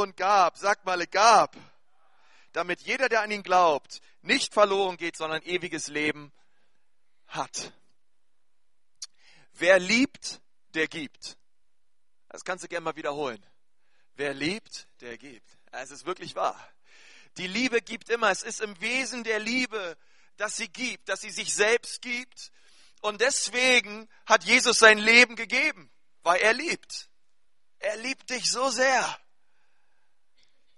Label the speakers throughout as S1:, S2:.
S1: Sohn gab, sag mal, gab, damit jeder, der an ihn glaubt, nicht verloren geht, sondern ewiges Leben hat. Wer liebt, der gibt. Das kannst du gerne mal wiederholen. Wer liebt, der gibt. Es ist wirklich wahr. Die Liebe gibt immer. Es ist im Wesen der Liebe, dass sie gibt, dass sie sich selbst gibt. Und deswegen hat Jesus sein Leben gegeben, weil er liebt. Er liebt dich so sehr.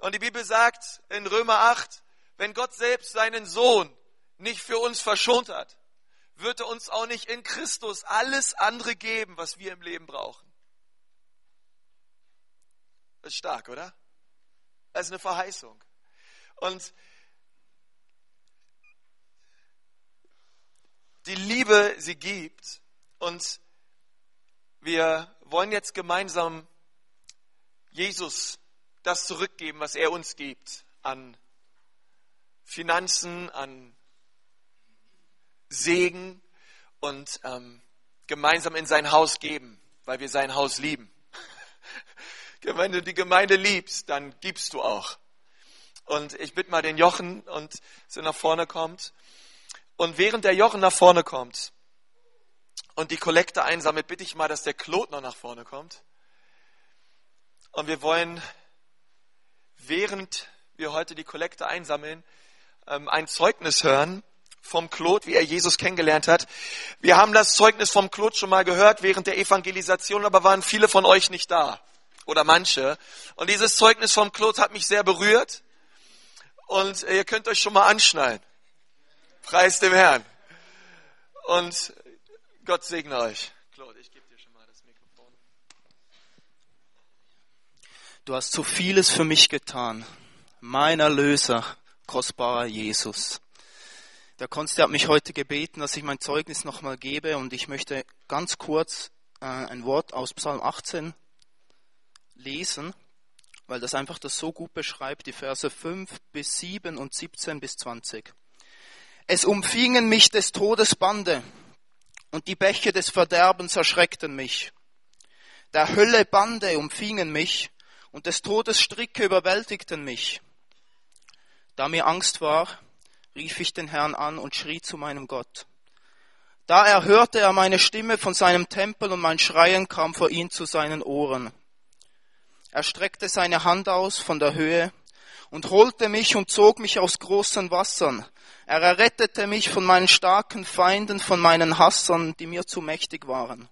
S1: Und die Bibel sagt in Römer 8, wenn Gott selbst seinen Sohn nicht für uns verschont hat, wird er uns auch nicht in Christus alles andere geben, was wir im Leben brauchen. Das ist stark, oder? Das ist eine Verheißung. Und die Liebe, sie gibt. Und wir wollen jetzt gemeinsam Jesus das zurückgeben, was er uns gibt an Finanzen, an Segen und ähm, gemeinsam in sein Haus geben, weil wir sein Haus lieben. Wenn du die Gemeinde liebst, dann gibst du auch. Und ich bitte mal den Jochen und so nach vorne kommt. Und während der Jochen nach vorne kommt und die Kollekte einsammelt, bitte ich mal, dass der Klot noch nach vorne kommt. Und wir wollen, während wir heute die Kollekte einsammeln, ähm, ein Zeugnis hören vom Claude, wie er Jesus kennengelernt hat. Wir haben das Zeugnis vom Claude schon mal gehört während der Evangelisation, aber waren viele von euch nicht da. Oder manche. Und dieses Zeugnis vom Claude hat mich sehr berührt. Und ihr könnt euch schon mal anschnallen. Preis dem Herrn. Und Gott segne euch. Claude, ich gebe dir schon mal das Mikrofon.
S2: Du hast so vieles für mich getan. Mein Erlöser, kostbarer Jesus. Der Konsti hat mich heute gebeten, dass ich mein Zeugnis nochmal gebe und ich möchte ganz kurz äh, ein Wort aus Psalm 18 lesen, weil das einfach das so gut beschreibt, die Verse 5 bis 7 und 17 bis 20. Es umfingen mich des Todes Bande und die Bäche des Verderbens erschreckten mich. Der Hölle Bande umfingen mich und des Todes Stricke überwältigten mich. Da mir Angst war, rief ich den Herrn an und schrie zu meinem Gott. Da erhörte er meine Stimme von seinem Tempel und mein Schreien kam vor ihn zu seinen Ohren. Er streckte seine Hand aus von der Höhe und holte mich und zog mich aus großen Wassern. Er errettete mich von meinen starken Feinden, von meinen Hassern, die mir zu mächtig waren,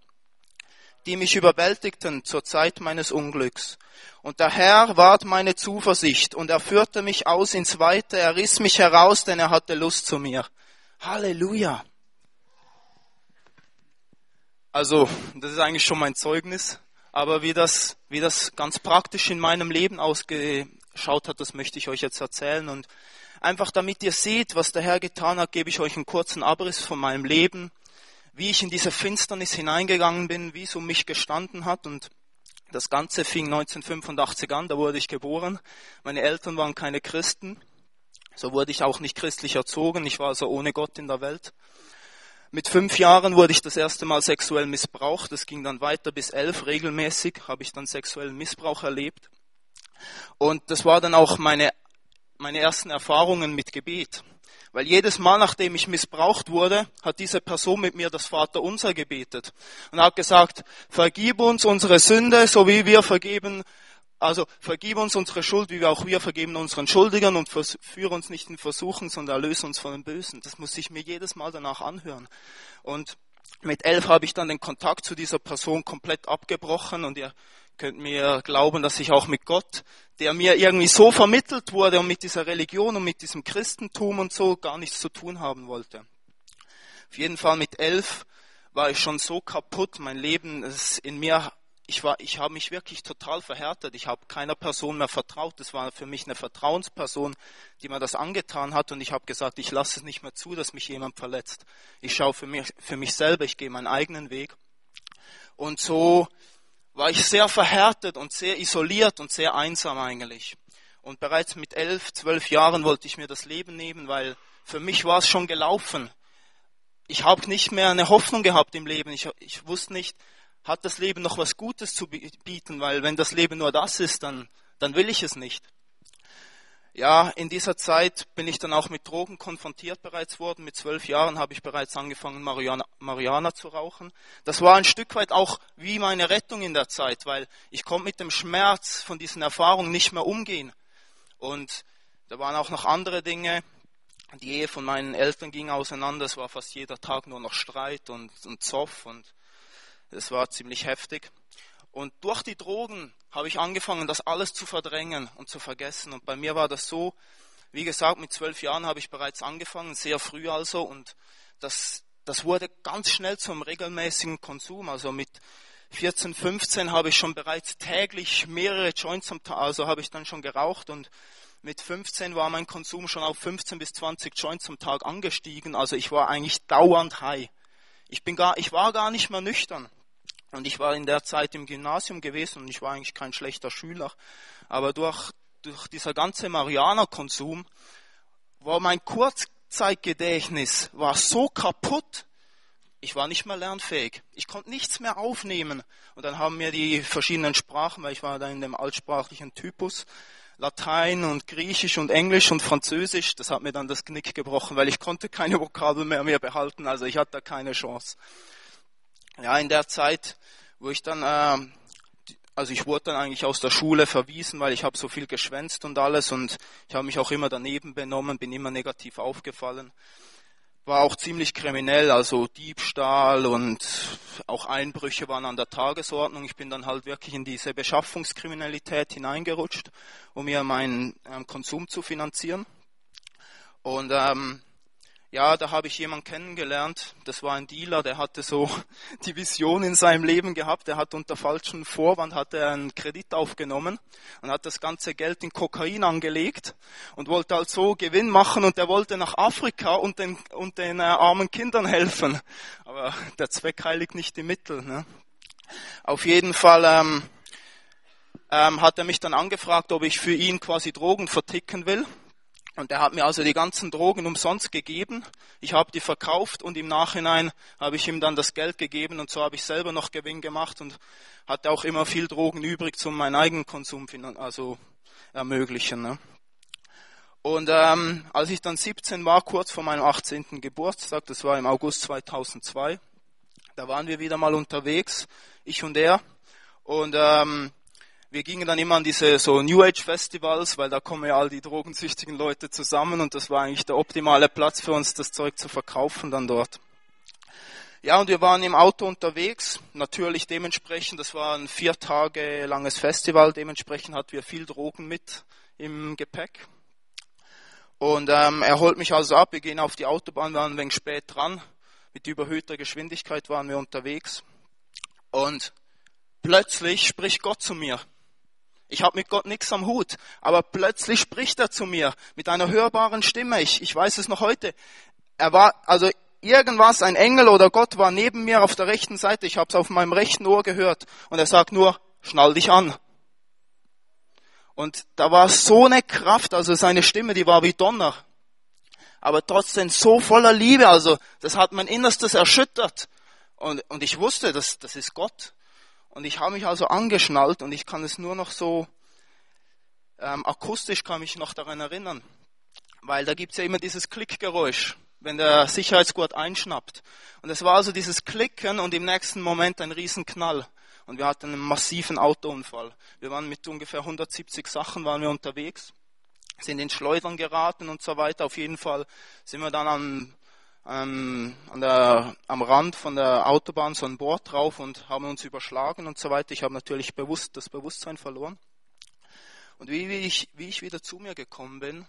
S2: die mich überwältigten zur Zeit meines Unglücks. Und der Herr ward meine Zuversicht und er führte mich aus ins Weite, er riss mich heraus, denn er hatte Lust zu mir. Halleluja. Also, das ist eigentlich schon mein Zeugnis, aber wie das, wie das ganz praktisch in meinem Leben ausgeschaut hat, das möchte ich euch jetzt erzählen und einfach damit ihr seht, was der Herr getan hat, gebe ich euch einen kurzen Abriss von meinem Leben, wie ich in diese Finsternis hineingegangen bin, wie es um mich gestanden hat und das Ganze fing 1985 an, da wurde ich geboren. Meine Eltern waren keine Christen, so wurde ich auch nicht christlich erzogen. Ich war also ohne Gott in der Welt. Mit fünf Jahren wurde ich das erste Mal sexuell missbraucht. Das ging dann weiter bis elf. Regelmäßig habe ich dann sexuellen Missbrauch erlebt. Und das war dann auch meine, meine ersten Erfahrungen mit Gebet. Weil jedes Mal, nachdem ich missbraucht wurde, hat diese Person mit mir das Vaterunser gebetet und hat gesagt, vergib uns unsere Sünde, so wie wir vergeben, also vergib uns unsere Schuld, wie wir auch wir vergeben unseren Schuldigern und führe uns nicht in Versuchen, sondern erlöse uns von dem Bösen. Das muss ich mir jedes Mal danach anhören. Und mit elf habe ich dann den Kontakt zu dieser Person komplett abgebrochen und ihr könnt mir glauben, dass ich auch mit Gott, der mir irgendwie so vermittelt wurde und mit dieser Religion und mit diesem Christentum und so gar nichts zu tun haben wollte. Auf jeden Fall mit elf war ich schon so kaputt, mein Leben ist in mir, ich war, ich habe mich wirklich total verhärtet. Ich habe keiner Person mehr vertraut. Das war für mich eine Vertrauensperson, die mir das angetan hat und ich habe gesagt, ich lasse es nicht mehr zu, dass mich jemand verletzt. Ich schaue für mich, für mich selber, ich gehe meinen eigenen Weg. Und so war ich sehr verhärtet und sehr isoliert und sehr einsam eigentlich. Und bereits mit elf, zwölf Jahren wollte ich mir das Leben nehmen, weil für mich war es schon gelaufen. Ich habe nicht mehr eine Hoffnung gehabt im Leben. Ich, ich wusste nicht, hat das Leben noch was Gutes zu bieten, weil wenn das Leben nur das ist, dann, dann will ich es nicht. Ja, in dieser Zeit bin ich dann auch mit Drogen konfrontiert bereits worden. Mit zwölf Jahren habe ich bereits angefangen, Marihuana, zu rauchen. Das war ein Stück weit auch wie meine Rettung in der Zeit, weil ich konnte mit dem Schmerz von diesen Erfahrungen nicht mehr umgehen. Und da waren auch noch andere Dinge. Die Ehe von meinen Eltern ging auseinander. Es war fast jeder Tag nur noch Streit und, und Zoff und es war ziemlich heftig. Und durch die Drogen habe ich angefangen, das alles zu verdrängen und zu vergessen. Und bei mir war das so, wie gesagt, mit zwölf Jahren habe ich bereits angefangen, sehr früh also. Und das, das wurde ganz schnell zum regelmäßigen Konsum. Also mit 14, 15 habe ich schon bereits täglich mehrere Joints am Tag, also habe ich dann schon geraucht und mit 15 war mein Konsum schon auf 15 bis 20 Joints am Tag angestiegen. Also ich war eigentlich dauernd high. Ich bin gar, ich war gar nicht mehr nüchtern. Und ich war in der Zeit im Gymnasium gewesen und ich war eigentlich kein schlechter Schüler. Aber durch, durch dieser ganze Marianerkonsum war mein Kurzzeitgedächtnis war so kaputt, ich war nicht mehr lernfähig. Ich konnte nichts mehr aufnehmen. Und dann haben mir die verschiedenen Sprachen, weil ich war da in dem altsprachlichen Typus, Latein und Griechisch und Englisch und Französisch, das hat mir dann das Knick gebrochen, weil ich konnte keine Vokabel mehr, mehr behalten, also ich hatte da keine Chance ja, in der Zeit, wo ich dann, äh, also ich wurde dann eigentlich aus der Schule verwiesen, weil ich habe so viel geschwänzt und alles und ich habe mich auch immer daneben benommen, bin immer negativ aufgefallen. War auch ziemlich kriminell, also Diebstahl und auch Einbrüche waren an der Tagesordnung. Ich bin dann halt wirklich in diese Beschaffungskriminalität hineingerutscht, um mir meinen ähm, Konsum zu finanzieren. Und ähm, ja, da habe ich jemanden kennengelernt, das war ein Dealer, der hatte so die Vision in seinem Leben gehabt, der hat unter falschen Vorwand hat er einen Kredit aufgenommen und hat das ganze Geld in Kokain angelegt und wollte halt so Gewinn machen und er wollte nach Afrika und den, und den äh, armen Kindern helfen. Aber der Zweck heiligt nicht die Mittel. Ne? Auf jeden Fall ähm, ähm, hat er mich dann angefragt, ob ich für ihn quasi Drogen verticken will. Und er hat mir also die ganzen Drogen umsonst gegeben. Ich habe die verkauft und im Nachhinein habe ich ihm dann das Geld gegeben und so habe ich selber noch Gewinn gemacht und hatte auch immer viel Drogen übrig zum meinen eigenen Konsum also ermöglichen. Ne? Und ähm, als ich dann 17 war, kurz vor meinem 18. Geburtstag, das war im August 2002, da waren wir wieder mal unterwegs, ich und er. Und ähm, wir gingen dann immer an diese so New Age Festivals, weil da kommen ja all die drogensüchtigen Leute zusammen und das war eigentlich der optimale Platz für uns, das Zeug zu verkaufen dann dort. Ja, und wir waren im Auto unterwegs, natürlich dementsprechend, das war ein vier Tage langes Festival, dementsprechend hatten wir viel Drogen mit im Gepäck. Und ähm, er holt mich also ab, wir gehen auf die Autobahn, waren ein wenig spät dran, mit überhöhter Geschwindigkeit waren wir unterwegs. Und plötzlich spricht Gott zu mir. Ich habe mit Gott nichts am Hut, aber plötzlich spricht er zu mir mit einer hörbaren Stimme. Ich, ich weiß es noch heute. Er war, also irgendwas, ein Engel oder Gott war neben mir auf der rechten Seite. Ich habe es auf meinem rechten Ohr gehört. Und er sagt nur, schnall dich an. Und da war so eine Kraft, also seine Stimme, die war wie Donner. Aber trotzdem so voller Liebe, also das hat mein Innerstes erschüttert. Und, und ich wusste, das, das ist Gott. Und ich habe mich also angeschnallt und ich kann es nur noch so ähm, akustisch kann mich noch daran erinnern. Weil da gibt's ja immer dieses Klickgeräusch, wenn der Sicherheitsgurt einschnappt. Und es war also dieses Klicken und im nächsten Moment ein Riesenknall. Und wir hatten einen massiven Autounfall. Wir waren mit ungefähr 170 Sachen waren wir unterwegs, sind in Schleudern geraten und so weiter. Auf jeden Fall sind wir dann am ähm, an der, am Rand von der Autobahn so ein Board drauf und haben uns überschlagen und so weiter. Ich habe natürlich bewusst das Bewusstsein verloren. Und wie, wie, ich, wie ich wieder zu mir gekommen bin,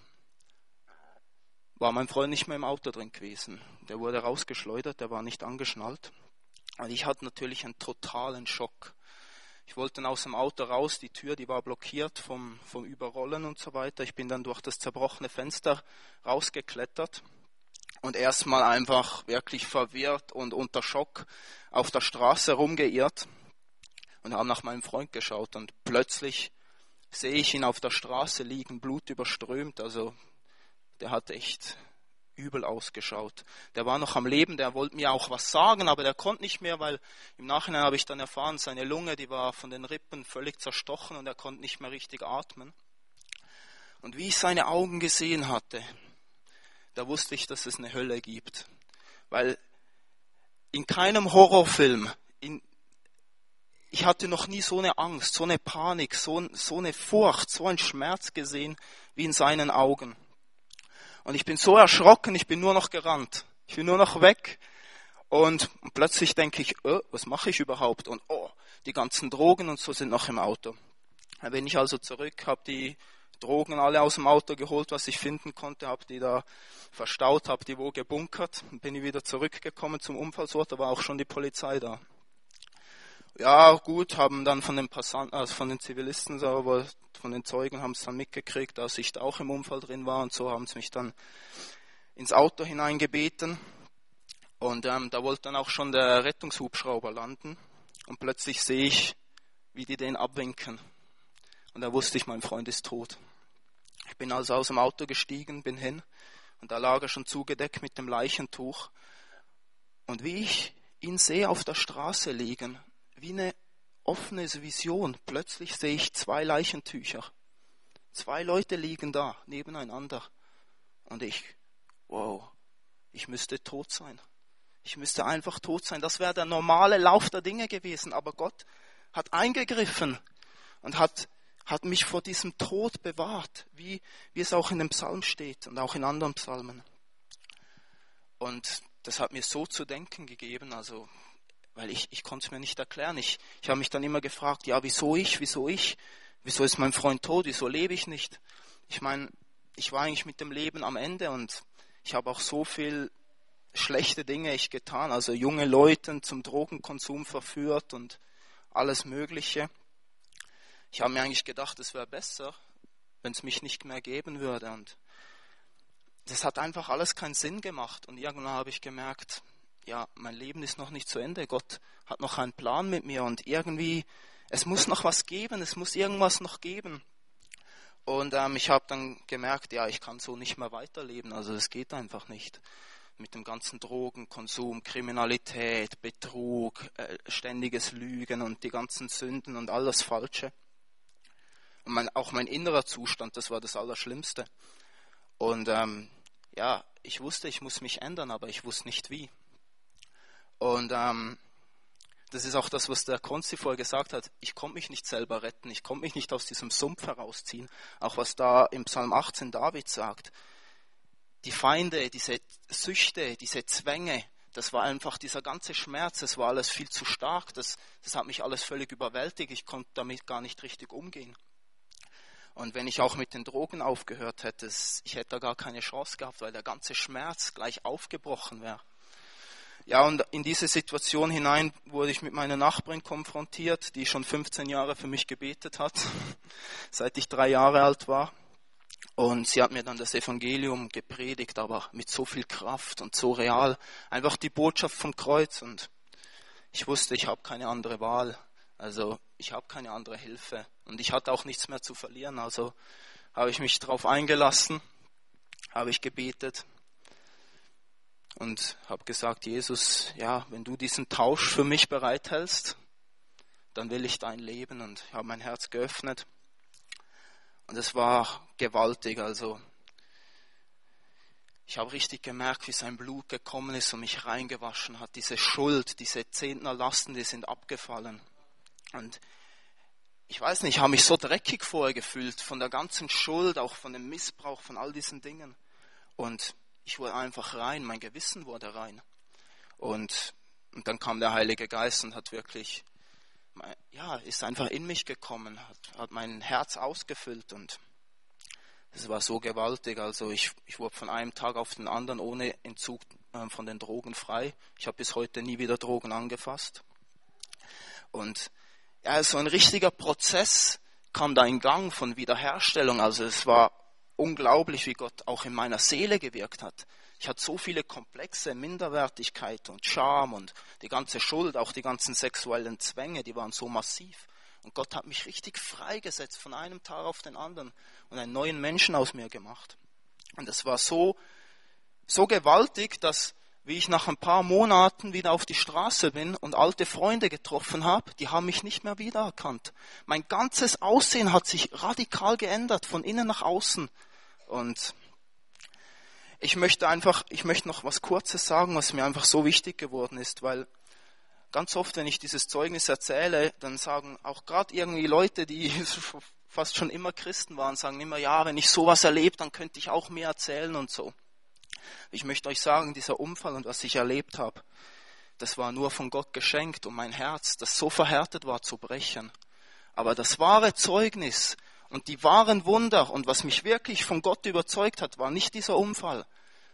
S2: war mein Freund nicht mehr im Auto drin gewesen. Der wurde rausgeschleudert, der war nicht angeschnallt. Und ich hatte natürlich einen totalen Schock. Ich wollte dann aus dem Auto raus, die Tür, die war blockiert vom, vom Überrollen und so weiter. Ich bin dann durch das zerbrochene Fenster rausgeklettert und erstmal einfach wirklich verwirrt und unter Schock auf der Straße rumgeirrt und habe nach meinem Freund geschaut und plötzlich sehe ich ihn auf der Straße liegen, blutüberströmt, also der hat echt übel ausgeschaut. Der war noch am Leben, der wollte mir auch was sagen, aber der konnte nicht mehr, weil im Nachhinein habe ich dann erfahren, seine Lunge, die war von den Rippen völlig zerstochen und er konnte nicht mehr richtig atmen. Und wie ich seine Augen gesehen hatte, da wusste ich, dass es eine Hölle gibt. Weil in keinem Horrorfilm, in, ich hatte noch nie so eine Angst, so eine Panik, so, so eine Furcht, so einen Schmerz gesehen wie in seinen Augen. Und ich bin so erschrocken, ich bin nur noch gerannt. Ich bin nur noch weg. Und plötzlich denke ich, oh, was mache ich überhaupt? Und oh, die ganzen Drogen und so sind noch im Auto. Dann bin ich also zurück, habe die Drogen alle aus dem Auto geholt, was ich finden konnte, habe die da verstaut, habe die wo gebunkert. Bin ich wieder zurückgekommen zum Unfallsort, da war auch schon die Polizei da. Ja, gut, haben dann von den Passanten, also von den Zivilisten, aber von den Zeugen haben es dann mitgekriegt, dass ich da auch im Unfall drin war und so haben sie mich dann ins Auto hineingebeten. Und ähm, da wollte dann auch schon der Rettungshubschrauber landen. Und plötzlich sehe ich, wie die den abwinken. Und da wusste ich, mein Freund ist tot. Ich bin also aus dem Auto gestiegen, bin hin und da lag er schon zugedeckt mit dem Leichentuch. Und wie ich ihn sehe auf der Straße liegen, wie eine offene Vision. Plötzlich sehe ich zwei Leichentücher. Zwei Leute liegen da nebeneinander. Und ich, wow, ich müsste tot sein. Ich müsste einfach tot sein. Das wäre der normale Lauf der Dinge gewesen. Aber Gott hat eingegriffen und hat, hat mich vor diesem Tod bewahrt, wie, wie es auch in dem Psalm steht und auch in anderen Psalmen. Und das hat mir so zu denken gegeben. Also weil ich, ich konnte es mir nicht erklären. Ich, ich habe mich dann immer gefragt, ja, wieso ich, wieso ich, wieso ist mein Freund tot, wieso lebe ich nicht? Ich meine, ich war eigentlich mit dem Leben am Ende und ich habe auch so viel schlechte Dinge ich getan, also junge Leute zum Drogenkonsum verführt und alles Mögliche. Ich habe mir eigentlich gedacht, es wäre besser, wenn es mich nicht mehr geben würde und das hat einfach alles keinen Sinn gemacht und irgendwann habe ich gemerkt, ja, mein Leben ist noch nicht zu Ende. Gott hat noch einen Plan mit mir und irgendwie, es muss noch was geben, es muss irgendwas noch geben. Und ähm, ich habe dann gemerkt, ja, ich kann so nicht mehr weiterleben. Also es geht einfach nicht. Mit dem ganzen Drogenkonsum, Kriminalität, Betrug, äh, ständiges Lügen und die ganzen Sünden und alles Falsche. Und mein, auch mein innerer Zustand, das war das Allerschlimmste. Und ähm, ja, ich wusste, ich muss mich ändern, aber ich wusste nicht wie. Und ähm, das ist auch das, was der Konzi vorher gesagt hat. Ich konnte mich nicht selber retten. Ich konnte mich nicht aus diesem Sumpf herausziehen. Auch was da im Psalm 18 David sagt. Die Feinde, diese Süchte, diese Zwänge, das war einfach dieser ganze Schmerz, das war alles viel zu stark. Das, das hat mich alles völlig überwältigt. Ich konnte damit gar nicht richtig umgehen. Und wenn ich auch mit den Drogen aufgehört hätte, ich hätte da gar keine Chance gehabt, weil der ganze Schmerz gleich aufgebrochen wäre. Ja, und in diese Situation hinein wurde ich mit meiner Nachbarin konfrontiert, die schon 15 Jahre für mich gebetet hat, seit ich drei Jahre alt war. Und sie hat mir dann das Evangelium gepredigt, aber mit so viel Kraft und so real. Einfach die Botschaft vom Kreuz. Und ich wusste, ich habe keine andere Wahl. Also ich habe keine andere Hilfe. Und ich hatte auch nichts mehr zu verlieren. Also habe ich mich darauf eingelassen, habe ich gebetet und habe gesagt, Jesus, ja, wenn du diesen Tausch für mich bereithältst, dann will ich dein Leben und ich habe mein Herz geöffnet. Und es war gewaltig, also ich habe richtig gemerkt, wie sein Blut gekommen ist und mich reingewaschen hat. Diese Schuld, diese Zehntnerlasten, die sind abgefallen. Und ich weiß nicht, ich habe mich so dreckig vorher gefühlt von der ganzen Schuld, auch von dem Missbrauch, von all diesen Dingen. Und ich wurde einfach rein, mein Gewissen wurde rein. Und, und dann kam der Heilige Geist und hat wirklich, ja, ist einfach in mich gekommen, hat, hat mein Herz ausgefüllt und es war so gewaltig. Also ich, ich wurde von einem Tag auf den anderen ohne Entzug äh, von den Drogen frei. Ich habe bis heute nie wieder Drogen angefasst. Und ja, so ein richtiger Prozess kam da in Gang von Wiederherstellung. Also es war unglaublich, wie Gott auch in meiner Seele gewirkt hat. Ich hatte so viele komplexe Minderwertigkeit und Scham und die ganze Schuld, auch die ganzen sexuellen Zwänge, die waren so massiv. Und Gott hat mich richtig freigesetzt von einem Tag auf den anderen und einen neuen Menschen aus mir gemacht. Und es war so, so gewaltig, dass wie ich nach ein paar Monaten wieder auf die Straße bin und alte Freunde getroffen habe, die haben mich nicht mehr wiedererkannt. Mein ganzes Aussehen hat sich radikal geändert, von innen nach außen. Und ich möchte einfach, ich möchte noch was Kurzes sagen, was mir einfach so wichtig geworden ist, weil ganz oft, wenn ich dieses Zeugnis erzähle, dann sagen auch gerade irgendwie Leute, die fast schon immer Christen waren, sagen immer, ja, wenn ich sowas erlebe, dann könnte ich auch mehr erzählen und so. Ich möchte euch sagen, dieser Unfall und was ich erlebt habe, das war nur von Gott geschenkt, um mein Herz, das so verhärtet war, zu brechen. Aber das wahre Zeugnis und die wahren Wunder und was mich wirklich von Gott überzeugt hat, war nicht dieser Unfall,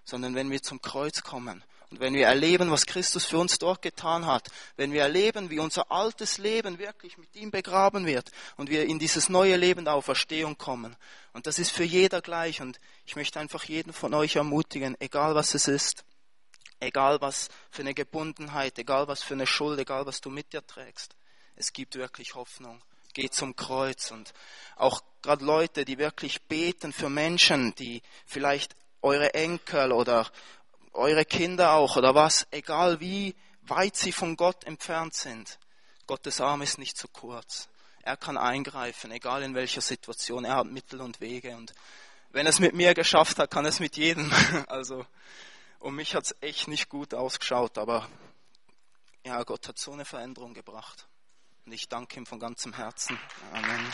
S2: sondern wenn wir zum Kreuz kommen und wenn wir erleben, was Christus für uns dort getan hat, wenn wir erleben, wie unser altes Leben wirklich mit ihm begraben wird und wir in dieses neue Leben der Auferstehung kommen. Und das ist für jeder gleich. Und ich möchte einfach jeden von euch ermutigen, egal was es ist, egal was für eine Gebundenheit, egal was für eine Schuld, egal was du mit dir trägst, es gibt wirklich Hoffnung. Geh zum Kreuz und auch gerade Leute, die wirklich beten für Menschen, die vielleicht eure Enkel oder eure Kinder auch oder was, egal wie weit sie von Gott entfernt sind. Gottes Arm ist nicht zu kurz. Er kann eingreifen, egal in welcher Situation. Er hat Mittel und Wege. Und wenn er es mit mir geschafft hat, kann es mit jedem. Also, um mich hat es echt nicht gut ausgeschaut, aber ja, Gott hat so eine Veränderung gebracht. Und ich danke ihm von ganzem Herzen. Amen.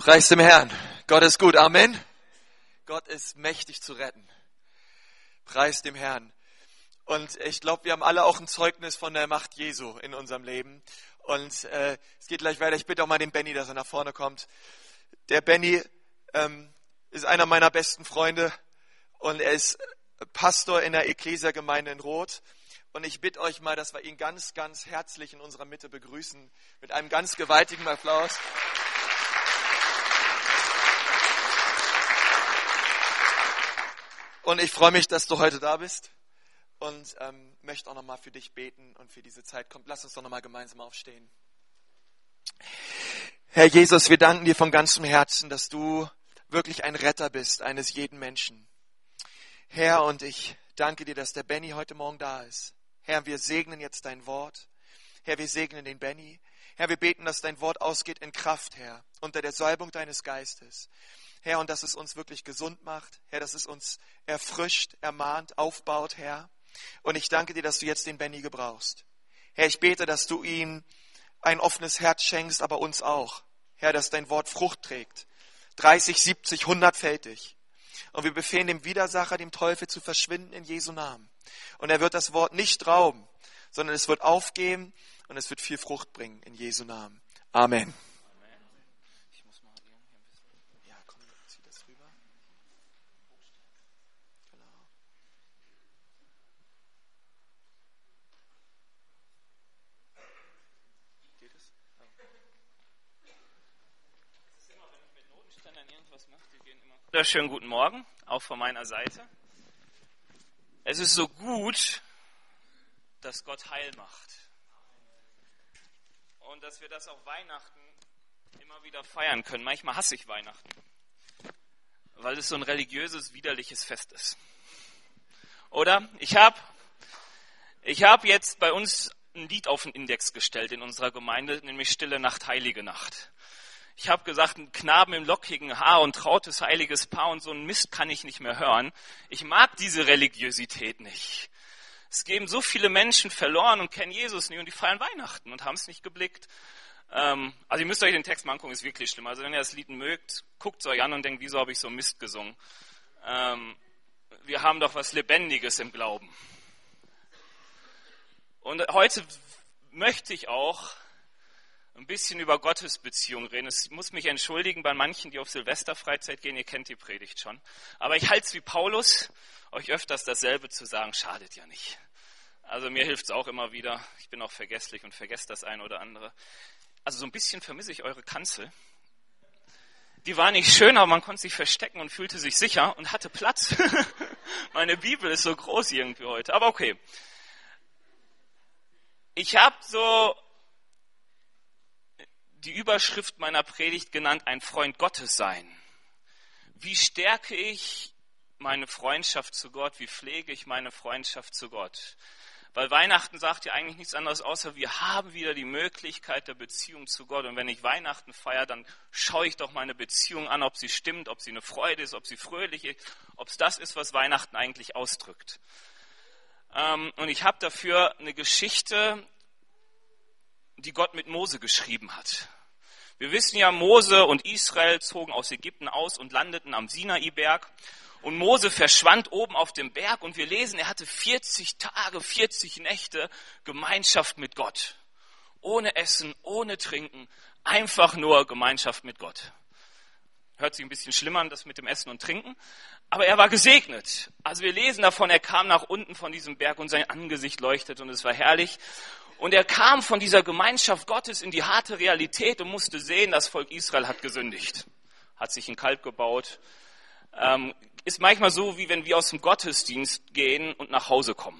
S1: Preis dem Herrn. Gott ist gut. Amen. Gott ist mächtig zu retten. Preis dem Herrn. Und ich glaube, wir haben alle auch ein Zeugnis von der Macht Jesu in unserem Leben. Und äh, es geht gleich weiter. Ich bitte auch mal den Benny, dass er nach vorne kommt. Der Benny ähm, ist einer meiner besten Freunde und er ist Pastor in der Ecclesia-Gemeinde in Roth. Und ich bitte euch mal, dass wir ihn ganz, ganz herzlich in unserer Mitte begrüßen mit einem ganz gewaltigen Applaus. Und ich freue mich, dass du heute da bist und ähm, möchte auch nochmal für dich beten und für diese Zeit. Kommt, lass uns doch nochmal gemeinsam aufstehen. Herr Jesus, wir danken dir von ganzem Herzen, dass du wirklich ein Retter bist eines jeden Menschen. Herr, und ich danke dir, dass der Benny heute Morgen da ist. Herr, wir segnen jetzt dein Wort. Herr, wir segnen den Benny. Herr, wir beten, dass dein Wort ausgeht in Kraft, Herr, unter der Salbung deines Geistes. Herr, und dass es uns wirklich gesund macht, Herr, dass es uns erfrischt, ermahnt, aufbaut, Herr. Und ich danke dir, dass du jetzt den Benny gebrauchst. Herr, ich bete, dass du ihm ein offenes Herz schenkst, aber uns auch. Herr, dass dein Wort Frucht trägt. 30, 70, 100-fältig. Und wir befehlen dem Widersacher, dem Teufel zu verschwinden in Jesu Namen. Und er wird das Wort nicht rauben, sondern es wird aufgeben und es wird viel Frucht bringen in Jesu Namen. Amen.
S3: Wunderschönen guten Morgen, auch von meiner Seite. Es ist so gut, dass Gott heil macht. Und dass wir das auch Weihnachten immer wieder feiern können. Manchmal hasse ich Weihnachten, weil es so ein religiöses, widerliches Fest ist. Oder ich habe ich hab jetzt bei uns ein Lied auf den Index gestellt in unserer Gemeinde, nämlich Stille Nacht, Heilige Nacht. Ich habe gesagt, ein Knaben im lockigen Haar und trautes heiliges Paar und so ein Mist kann ich nicht mehr hören. Ich mag diese Religiosität nicht. Es geben so viele Menschen verloren und kennen Jesus nicht und die feiern Weihnachten und haben es nicht geblickt. Ähm, also ihr müsst euch den Text mal angucken, ist wirklich schlimm. Also wenn ihr das Lied mögt, guckt es euch an und denkt, wieso habe ich so Mist gesungen? Ähm, wir haben doch was Lebendiges im Glauben. Und heute möchte ich auch ein bisschen über Gottes Beziehung reden. Ich muss mich entschuldigen bei manchen, die auf Silvesterfreizeit gehen. Ihr kennt die Predigt schon. Aber ich halte es wie Paulus, euch öfters dasselbe zu sagen, schadet ja nicht. Also mir hilft es auch immer wieder. Ich bin auch vergesslich und vergesse das eine oder andere. Also so ein bisschen vermisse ich eure Kanzel. Die war nicht schön, aber man konnte sich verstecken und fühlte sich sicher und hatte Platz. Meine Bibel ist so groß irgendwie heute. Aber okay. Ich habe so die Überschrift meiner Predigt genannt, ein Freund Gottes sein. Wie stärke ich meine Freundschaft zu Gott? Wie pflege ich meine Freundschaft zu Gott? Weil Weihnachten sagt ja eigentlich nichts anderes, außer wir haben wieder die Möglichkeit der Beziehung zu Gott. Und wenn ich Weihnachten feiere, dann schaue ich doch meine Beziehung an, ob sie stimmt, ob sie eine Freude ist, ob sie fröhlich ist, ob es das ist, was Weihnachten eigentlich ausdrückt. Ähm, und ich habe dafür eine Geschichte, die Gott mit Mose geschrieben hat. Wir wissen ja, Mose und Israel zogen aus Ägypten aus und landeten am Sinai-Berg. Und Mose verschwand oben auf dem Berg und wir lesen, er hatte 40 Tage, 40 Nächte Gemeinschaft mit Gott. Ohne Essen, ohne Trinken, einfach nur Gemeinschaft mit Gott. Hört sich ein bisschen schlimmer an, das mit dem Essen und Trinken. Aber er war gesegnet. Also wir lesen davon, er kam nach unten von diesem Berg und sein Angesicht leuchtet und es war herrlich. Und er kam von dieser Gemeinschaft Gottes in die harte Realität und musste sehen, das Volk Israel hat gesündigt, hat sich ein Kalb gebaut, ähm, ist manchmal so, wie wenn wir aus dem Gottesdienst gehen und nach Hause kommen.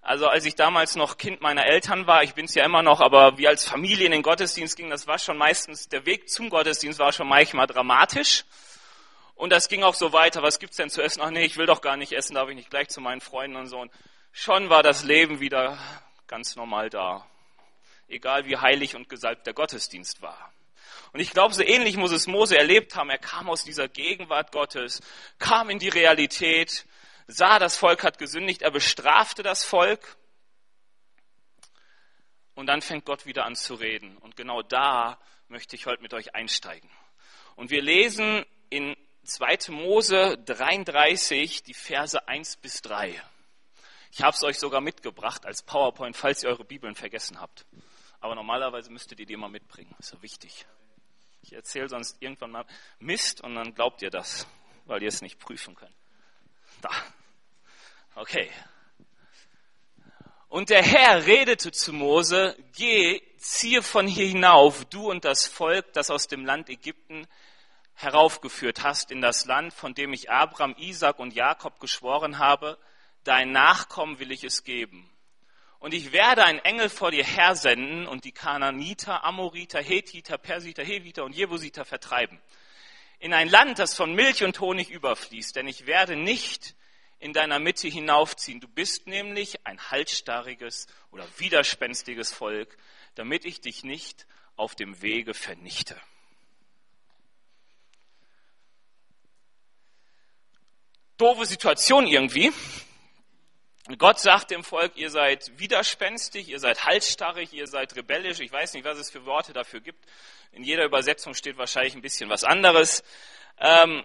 S3: Also als ich damals noch Kind meiner Eltern war, ich bin es ja immer noch, aber wie als Familie in den Gottesdienst ging, das war schon meistens, der Weg zum Gottesdienst war schon manchmal dramatisch. Und das ging auch so weiter, was gibt's denn zu essen? Ach nee, ich will doch gar nicht essen, darf ich nicht gleich zu meinen Freunden und so. Und schon war das Leben wieder ganz normal da. Egal wie heilig und gesalbt der Gottesdienst war. Und ich glaube, so ähnlich muss es Mose erlebt haben. Er kam aus dieser Gegenwart Gottes, kam in die Realität, sah, das Volk hat gesündigt, er bestrafte das Volk. Und dann fängt Gott wieder an zu reden. Und genau da möchte ich heute mit euch einsteigen. Und wir lesen in 2. Mose 33 die Verse 1 bis 3. Ich habe es euch sogar mitgebracht als PowerPoint, falls ihr eure Bibeln vergessen habt. Aber normalerweise müsstet ihr die immer mitbringen. Ist ja wichtig. Ich erzähle sonst irgendwann mal Mist und dann glaubt ihr das, weil ihr es nicht prüfen könnt. Da. Okay. Und der Herr redete zu Mose, geh, ziehe von hier hinauf, du und das Volk, das aus dem Land Ägypten heraufgeführt hast, in das Land, von dem ich Abraham, Isaac und Jakob geschworen habe, dein Nachkommen will ich es geben. Und ich werde einen Engel vor dir hersenden und die Kananiter, Amoriter, Hethiter, Persiter, Heviter und Jebusiter vertreiben. In ein Land, das von Milch und Honig überfließt, denn ich werde nicht in deiner Mitte hinaufziehen. Du bist nämlich ein halsstarriges oder widerspenstiges Volk, damit ich dich nicht auf dem Wege vernichte. Doofe Situation irgendwie. Gott sagt dem Volk, ihr seid widerspenstig, ihr seid halsstarrig, ihr seid rebellisch. Ich weiß nicht, was es für Worte dafür gibt. In jeder Übersetzung steht wahrscheinlich ein bisschen was anderes. Ähm,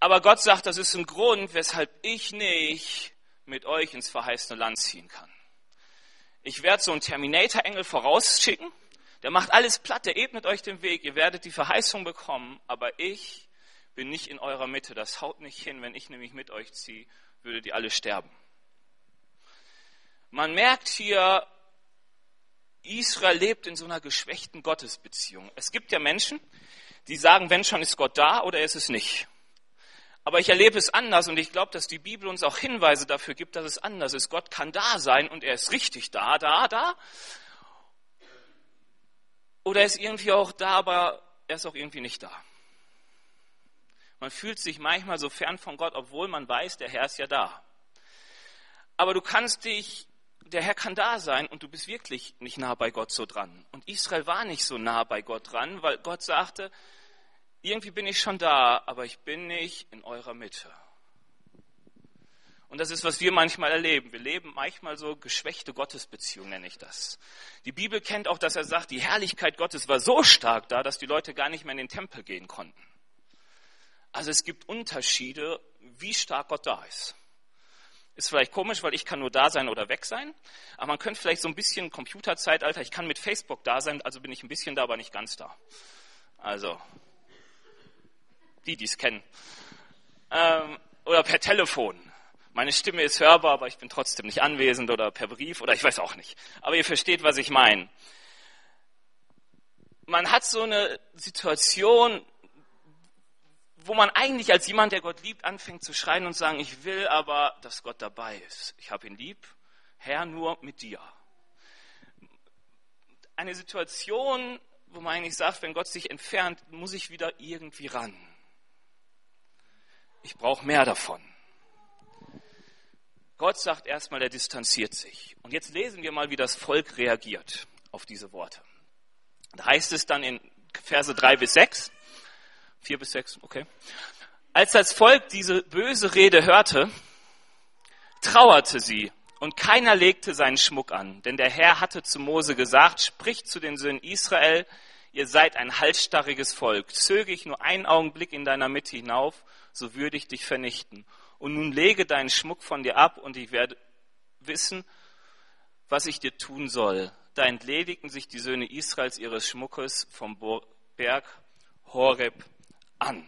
S3: aber Gott sagt, das ist ein Grund, weshalb ich nicht mit euch ins verheißene Land ziehen kann. Ich werde so einen Terminator-Engel vorausschicken. Der macht alles platt, der ebnet euch den Weg. Ihr werdet die Verheißung bekommen, aber ich bin nicht in eurer Mitte. Das haut nicht hin. Wenn ich nämlich mit euch ziehe, würdet ihr alle sterben. Man merkt hier, Israel lebt in so einer geschwächten Gottesbeziehung. Es gibt ja Menschen, die sagen, wenn schon ist Gott da oder ist es nicht. Aber ich erlebe es anders und ich glaube, dass die Bibel uns auch Hinweise dafür gibt, dass es anders ist. Gott kann da sein und er ist richtig da, da, da. Oder er ist irgendwie auch da, aber er ist auch irgendwie nicht da. Man fühlt sich manchmal so fern von Gott, obwohl man weiß, der Herr ist ja da. Aber du kannst dich der Herr kann da sein und du bist wirklich nicht nah bei Gott so dran. Und Israel war nicht so nah bei Gott dran, weil Gott sagte, irgendwie bin ich schon da, aber ich bin nicht in eurer Mitte. Und das ist, was wir manchmal erleben. Wir leben manchmal so geschwächte Gottesbeziehungen, nenne ich das. Die Bibel kennt auch, dass er sagt, die Herrlichkeit Gottes war so stark da, dass die Leute gar nicht mehr in den Tempel gehen konnten. Also es gibt Unterschiede, wie stark Gott da ist. Ist vielleicht komisch, weil ich kann nur da sein oder weg sein. Aber man könnte vielleicht so ein bisschen Computerzeitalter, ich kann mit Facebook da sein, also bin ich ein bisschen da, aber nicht ganz da. Also, die, die es kennen. Ähm, oder per Telefon. Meine Stimme ist hörbar, aber ich bin trotzdem nicht anwesend oder per Brief oder ich weiß auch nicht. Aber ihr versteht, was ich meine. Man hat so eine Situation, wo man eigentlich als jemand, der Gott liebt, anfängt zu schreien und sagen, ich will aber, dass Gott dabei ist. Ich habe ihn lieb, Herr, nur mit dir. Eine Situation, wo man eigentlich sagt, wenn Gott sich entfernt, muss ich wieder irgendwie ran. Ich brauche mehr davon. Gott sagt erstmal, er distanziert sich. Und jetzt lesen wir mal, wie das Volk reagiert auf diese Worte. Da heißt es dann in Verse 3 bis 6, 4 bis 6, okay. Als das Volk diese böse Rede hörte, trauerte sie und keiner legte seinen Schmuck an, denn der Herr hatte zu Mose gesagt, sprich zu den Söhnen Israel, ihr seid ein halsstarriges Volk, zöge ich nur einen Augenblick in deiner Mitte hinauf, so würde ich dich vernichten. Und nun lege deinen Schmuck von dir ab und ich werde wissen, was ich dir tun soll. Da entledigten sich die Söhne Israels ihres Schmuckes vom Berg Horeb an.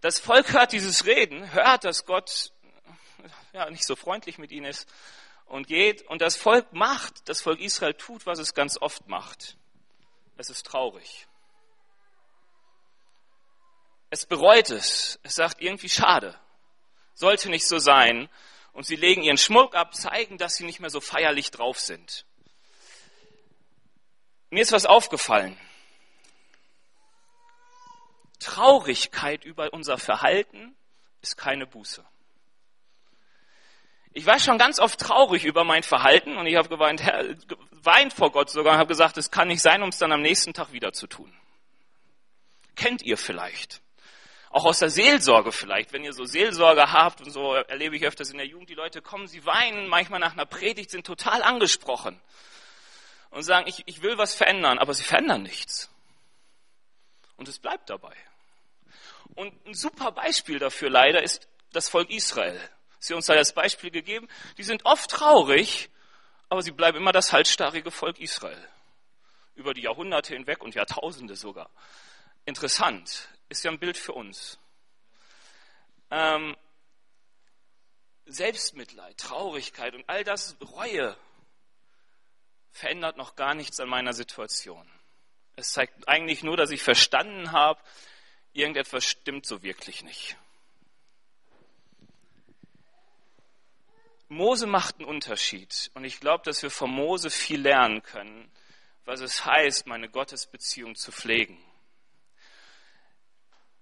S3: Das Volk hört dieses Reden, hört, dass Gott ja, nicht so freundlich mit ihnen ist und geht. Und das Volk macht, das Volk Israel tut, was es ganz oft macht. Es ist traurig. Es bereut es. Es sagt irgendwie schade. Sollte nicht so sein. Und sie legen ihren Schmuck ab, zeigen, dass sie nicht mehr so feierlich drauf sind. Mir ist was aufgefallen. Traurigkeit über unser Verhalten ist keine Buße. Ich war schon ganz oft traurig über mein Verhalten und ich habe geweint, geweint vor Gott sogar und habe gesagt, es kann nicht sein, um es dann am nächsten Tag wieder zu tun. Kennt ihr vielleicht? Auch aus der Seelsorge vielleicht, wenn ihr so Seelsorge habt und so erlebe ich öfters in der Jugend, die Leute kommen, sie weinen manchmal nach einer Predigt, sind total angesprochen und sagen, ich, ich will was verändern, aber sie verändern nichts. Und es bleibt dabei. Und ein super Beispiel dafür leider ist das Volk Israel. Sie uns da das Beispiel gegeben. Die sind oft traurig, aber sie bleiben immer das halsstarrige Volk Israel. Über die Jahrhunderte hinweg und Jahrtausende sogar. Interessant. Ist ja ein Bild für uns. Ähm, Selbstmitleid, Traurigkeit und all das, Reue, verändert noch gar nichts an meiner Situation. Es zeigt eigentlich nur, dass ich verstanden habe, irgendetwas stimmt so wirklich nicht. Mose macht einen Unterschied. Und ich glaube, dass wir von Mose viel lernen können, was es heißt, meine Gottesbeziehung zu pflegen.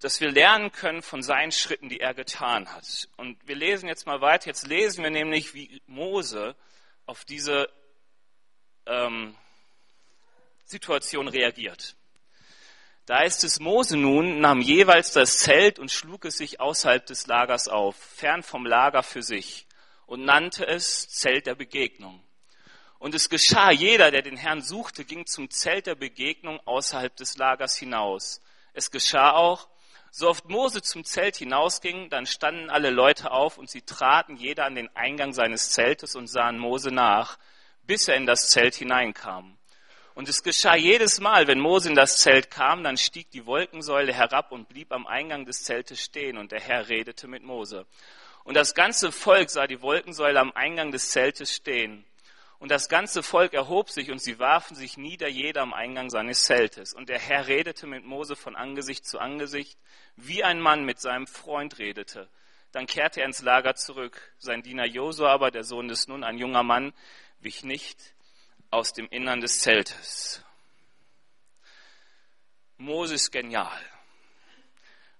S3: Dass wir lernen können von seinen Schritten, die er getan hat. Und wir lesen jetzt mal weiter. Jetzt lesen wir nämlich, wie Mose auf diese ähm, Situation reagiert. Da ist es, Mose nun nahm jeweils das Zelt und schlug es sich außerhalb des Lagers auf, fern vom Lager für sich und nannte es Zelt der Begegnung. Und es geschah, jeder, der den Herrn suchte, ging zum Zelt der Begegnung außerhalb des Lagers hinaus. Es geschah auch, so oft Mose zum Zelt hinausging, dann standen alle Leute auf und sie traten jeder an den Eingang seines Zeltes und sahen Mose nach, bis er in das Zelt hineinkam. Und es geschah jedes Mal, wenn Mose in das Zelt kam, dann stieg die Wolkensäule herab und blieb am Eingang des Zeltes stehen und der Herr redete mit Mose. Und das ganze Volk sah die Wolkensäule am Eingang des Zeltes stehen. Und das ganze Volk erhob sich und sie warfen sich nieder, jeder am Eingang seines Zeltes. Und der Herr redete mit Mose von Angesicht zu Angesicht, wie ein Mann mit seinem Freund redete. Dann kehrte er ins Lager zurück. Sein Diener Josua aber, der Sohn des Nun, ein junger Mann, wich nicht aus dem Innern des Zeltes. Mose ist genial.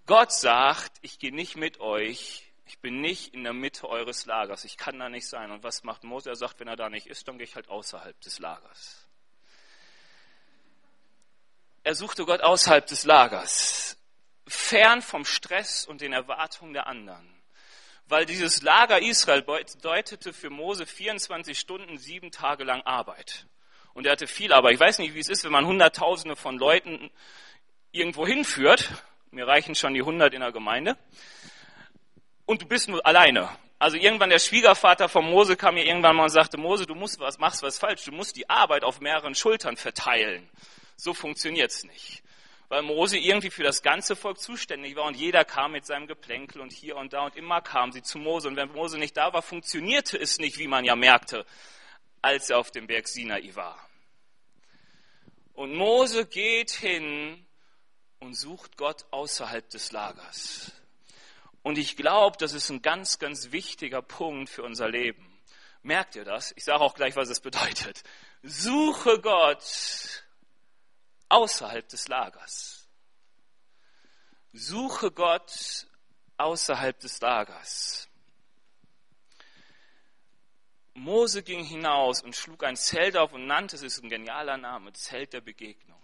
S3: Gott sagt, ich gehe nicht mit euch ich bin nicht in der Mitte eures Lagers. Ich kann da nicht sein. Und was macht Mose? Er sagt, wenn er da nicht ist, dann gehe ich halt außerhalb des Lagers. Er suchte Gott außerhalb des Lagers, fern vom Stress und den Erwartungen der anderen. Weil dieses Lager Israel bedeutete für Mose 24 Stunden, sieben Tage lang Arbeit. Und er hatte viel Arbeit. Ich weiß nicht, wie es ist, wenn man Hunderttausende von Leuten irgendwo hinführt. Mir reichen schon die hundert in der Gemeinde und du bist nur alleine. Also irgendwann der Schwiegervater von Mose kam mir irgendwann mal und sagte, Mose, du musst was, machst was falsch, du musst die Arbeit auf mehreren Schultern verteilen. So funktioniert's nicht. Weil Mose irgendwie für das ganze Volk zuständig war und jeder kam mit seinem Geplänkel und hier und da und immer kamen sie zu Mose. Und wenn Mose nicht da war, funktionierte es nicht, wie man ja merkte, als er auf dem Berg Sinai war. Und Mose geht hin und sucht Gott außerhalb des Lagers. Und ich glaube, das ist ein ganz, ganz wichtiger Punkt für unser Leben. Merkt ihr das? Ich sage auch gleich, was es bedeutet. Suche Gott außerhalb des Lagers. Suche Gott außerhalb des Lagers. Mose ging hinaus und schlug ein Zelt auf und nannte es, ist ein genialer Name, Zelt der Begegnung.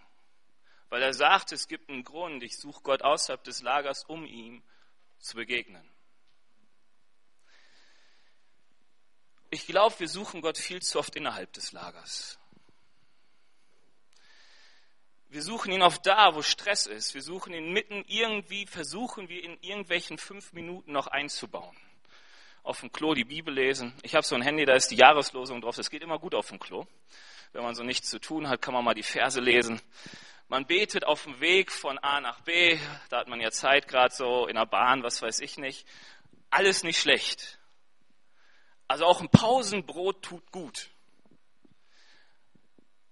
S3: Weil er sagte, es gibt einen Grund, ich suche Gott außerhalb des Lagers, um ihm zu begegnen. Ich glaube, wir suchen Gott viel zu oft innerhalb des Lagers. Wir suchen ihn oft da, wo Stress ist. Wir suchen ihn mitten irgendwie, versuchen wir in irgendwelchen fünf Minuten noch einzubauen. Auf dem Klo die Bibel lesen. Ich habe so ein Handy, da ist die Jahreslosung drauf. Das geht immer gut auf dem Klo. Wenn man so nichts zu tun hat, kann man mal die Verse lesen. Man betet auf dem Weg von A nach B. Da hat man ja Zeit gerade so in der Bahn, was weiß ich nicht. Alles nicht schlecht. Also auch ein Pausenbrot tut gut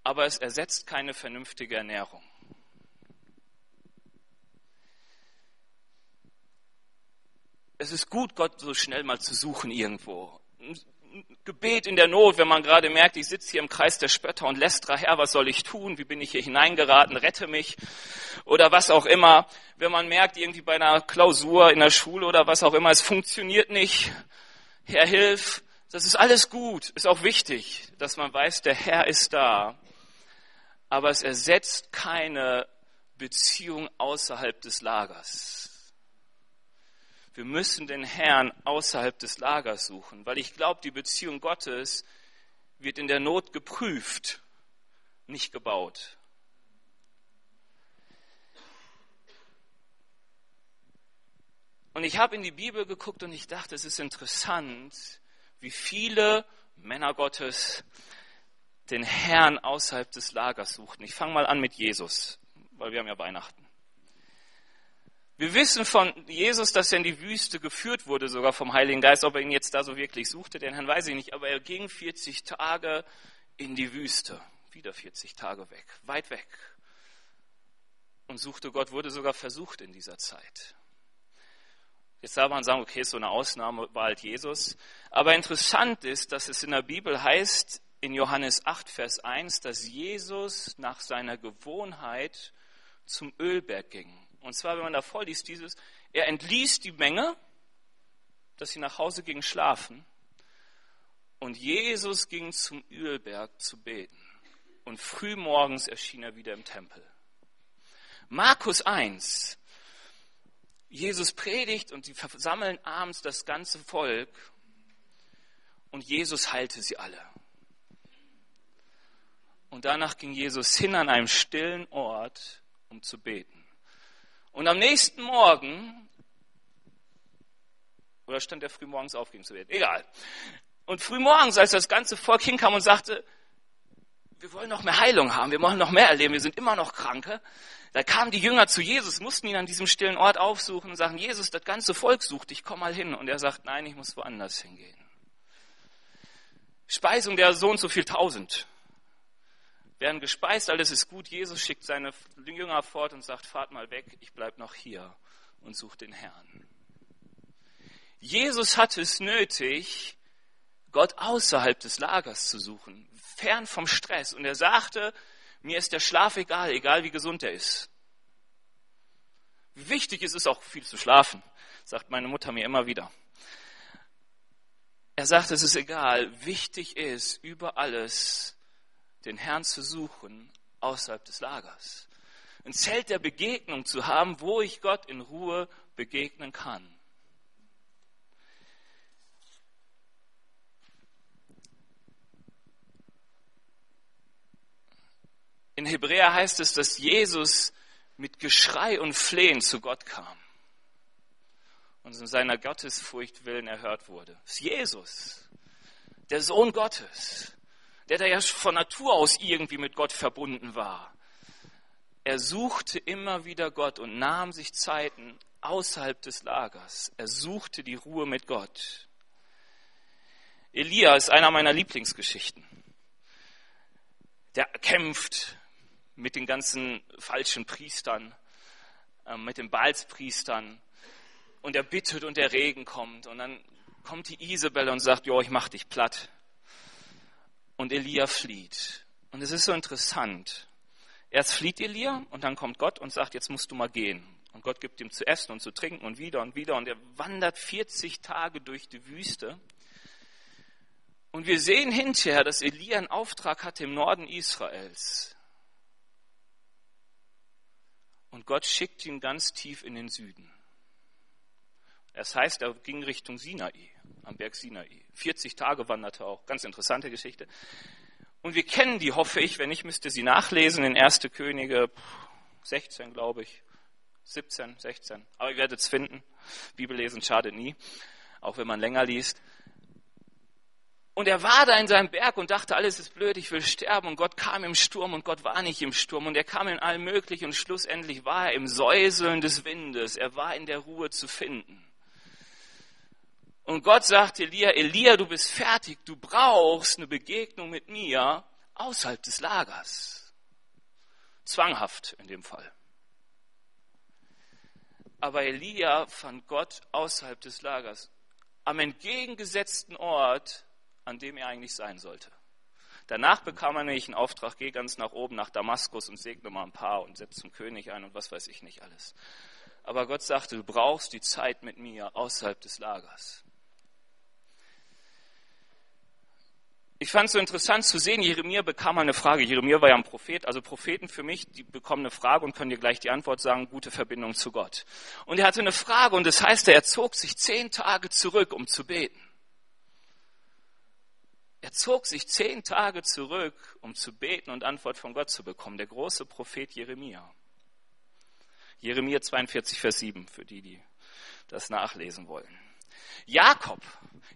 S3: aber es ersetzt keine vernünftige Ernährung. Es ist gut, Gott so schnell mal zu suchen irgendwo. Gebet in der Not, wenn man gerade merkt, ich sitze hier im Kreis der Spötter und lästere, Herr, was soll ich tun? Wie bin ich hier hineingeraten? Rette mich. Oder was auch immer. Wenn man merkt, irgendwie bei einer Klausur in der Schule oder was auch immer, es funktioniert nicht. Herr, hilf. Das ist alles gut. Ist auch wichtig, dass man weiß, der Herr ist da aber es ersetzt keine Beziehung außerhalb des Lagers. Wir müssen den Herrn außerhalb des Lagers suchen, weil ich glaube, die Beziehung Gottes wird in der Not geprüft, nicht gebaut. Und ich habe in die Bibel geguckt und ich dachte, es ist interessant, wie viele Männer Gottes den Herrn außerhalb des Lagers suchten. Ich fange mal an mit Jesus, weil wir haben ja Weihnachten. Wir wissen von Jesus, dass er in die Wüste geführt wurde, sogar vom Heiligen Geist. Ob er ihn jetzt da so wirklich suchte, den Herrn weiß ich nicht. Aber er ging 40 Tage in die Wüste. Wieder 40 Tage weg, weit weg. Und suchte Gott, wurde sogar versucht in dieser Zeit. Jetzt darf man sagen, okay, so eine Ausnahme war halt Jesus. Aber interessant ist, dass es in der Bibel heißt, in Johannes 8, Vers 1, dass Jesus nach seiner Gewohnheit zum Ölberg ging. Und zwar, wenn man da vorliest, dieses, er entließ die Menge, dass sie nach Hause gingen schlafen. Und Jesus ging zum Ölberg zu beten. Und frühmorgens erschien er wieder im Tempel. Markus 1. Jesus predigt und sie versammeln abends das ganze Volk und Jesus heilte sie alle. Und danach ging Jesus hin an einem stillen Ort, um zu beten. Und am nächsten Morgen, oder stand er früh morgens auf, ging zu beten? Egal. Und früh morgens, als das ganze Volk hinkam und sagte, wir wollen noch mehr Heilung haben, wir wollen noch mehr erleben, wir sind immer noch Kranke. Da kamen die Jünger zu Jesus, mussten ihn an diesem stillen Ort aufsuchen und sagen, Jesus, das ganze Volk sucht dich, komm mal hin. Und er sagt, nein, ich muss woanders hingehen. Speisung der so und so viel tausend werden gespeist, alles ist gut. Jesus schickt seine Jünger fort und sagt, fahrt mal weg, ich bleib noch hier und suche den Herrn. Jesus hatte es nötig, Gott außerhalb des Lagers zu suchen, fern vom Stress. Und er sagte, mir ist der Schlaf egal, egal wie gesund er ist. Wichtig ist es auch viel zu schlafen, sagt meine Mutter mir immer wieder. Er sagt, es ist egal, wichtig ist über alles den Herrn zu suchen außerhalb des Lagers. Ein Zelt der Begegnung zu haben, wo ich Gott in Ruhe begegnen kann. In Hebräer heißt es, dass Jesus mit Geschrei und Flehen zu Gott kam und in seiner Gottesfurcht willen erhört wurde. Das ist Jesus, der Sohn Gottes, der da ja von Natur aus irgendwie mit Gott verbunden war. Er suchte immer wieder Gott und nahm sich Zeiten außerhalb des Lagers. Er suchte die Ruhe mit Gott. Elia ist einer meiner Lieblingsgeschichten. Der kämpft mit den ganzen falschen Priestern, äh, mit den Balspriestern und er bittet und der Regen kommt und dann kommt die Isabel und sagt, jo, ich mach dich platt und Elia flieht. Und es ist so interessant. Erst flieht Elia und dann kommt Gott und sagt, jetzt musst du mal gehen. Und Gott gibt ihm zu essen und zu trinken und wieder und wieder. Und er wandert 40 Tage durch die Wüste. Und wir sehen hinterher, dass Elia einen Auftrag hatte im Norden Israels. Und Gott schickt ihn ganz tief in den Süden. Das heißt, er ging Richtung Sinai, am Berg Sinai. 40 Tage wanderte er auch. Ganz interessante Geschichte. Und wir kennen die, hoffe ich. Wenn nicht, müsste sie nachlesen in 1. Könige 16, glaube ich. 17, 16. Aber ihr werdet es finden. Bibel lesen schadet nie. Auch wenn man länger liest. Und er war da in seinem Berg und dachte, alles ist blöd, ich will sterben. Und Gott kam im Sturm und Gott war nicht im Sturm. Und er kam in allem Möglichen und schlussendlich war er im Säuseln des Windes. Er war in der Ruhe zu finden. Und Gott sagte Elia, Elia, du bist fertig, du brauchst eine Begegnung mit mir außerhalb des Lagers. Zwanghaft in dem Fall. Aber Elia fand Gott außerhalb des Lagers, am entgegengesetzten Ort, an dem er eigentlich sein sollte. Danach bekam er nämlich einen Auftrag, geh ganz nach oben nach Damaskus und segne mal ein paar und setz zum König ein und was weiß ich nicht alles. Aber Gott sagte, du brauchst die Zeit mit mir außerhalb des Lagers. Ich fand es so interessant zu sehen, Jeremia bekam mal eine Frage. Jeremia war ja ein Prophet, also Propheten für mich, die bekommen eine Frage und können dir gleich die Antwort sagen, gute Verbindung zu Gott. Und er hatte eine Frage und das heißt, er zog sich zehn Tage zurück, um zu beten. Er zog sich zehn Tage zurück, um zu beten und Antwort von Gott zu bekommen. Der große Prophet Jeremia. Jeremia 42, Vers 7, für die, die das nachlesen wollen. Jakob.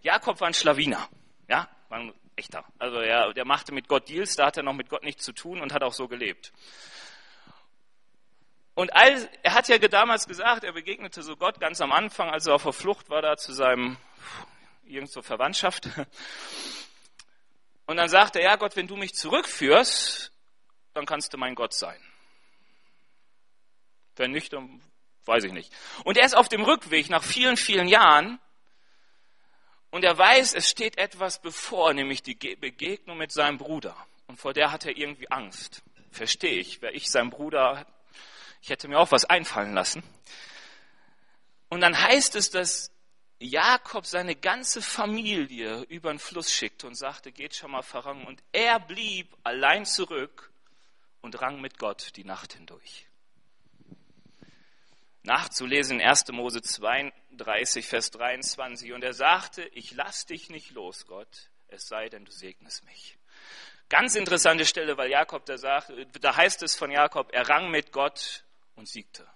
S3: Jakob war ein Schlawiner. Ja, war ein echter. Also er, der machte mit Gott Deals, da hat er noch mit Gott nichts zu tun und hat auch so gelebt. Und all, er hat ja damals gesagt, er begegnete so Gott ganz am Anfang, als er auf der Flucht war, da zu seinem, irgend so Verwandtschaft. Und dann sagte er, ja Gott, wenn du mich zurückführst, dann kannst du mein Gott sein. Wenn nicht, dann weiß ich nicht. Und er ist auf dem Rückweg nach vielen, vielen Jahren und er weiß, es steht etwas bevor, nämlich die Begegnung mit seinem Bruder. Und vor der hat er irgendwie Angst. Verstehe ich. Wäre ich sein Bruder, ich hätte mir auch was einfallen lassen. Und dann heißt es, dass Jakob seine ganze Familie über den Fluss schickte und sagte, geht schon mal voran. Und er blieb allein zurück und rang mit Gott die Nacht hindurch nachzulesen in 1. Mose 32, Vers 23. Und er sagte, ich lass dich nicht los, Gott, es sei denn, du segnest mich. Ganz interessante Stelle, weil Jakob da sagt, da heißt es von Jakob, er rang mit Gott und siegte.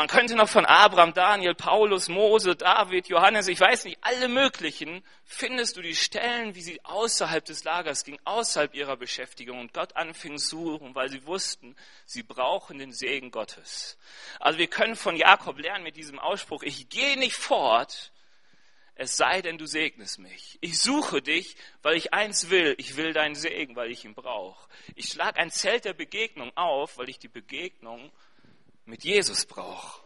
S3: Man könnte noch von Abraham, Daniel, Paulus, Mose, David, Johannes, ich weiß nicht, alle möglichen, findest du die Stellen, wie sie außerhalb des Lagers gingen, außerhalb ihrer Beschäftigung und Gott anfing zu suchen, weil sie wussten, sie brauchen den Segen Gottes. Also wir können von Jakob lernen mit diesem Ausspruch, ich gehe nicht fort, es sei denn, du segnest mich. Ich suche dich, weil ich eins will, ich will deinen Segen, weil ich ihn brauche. Ich schlage ein Zelt der Begegnung auf, weil ich die Begegnung mit Jesus braucht.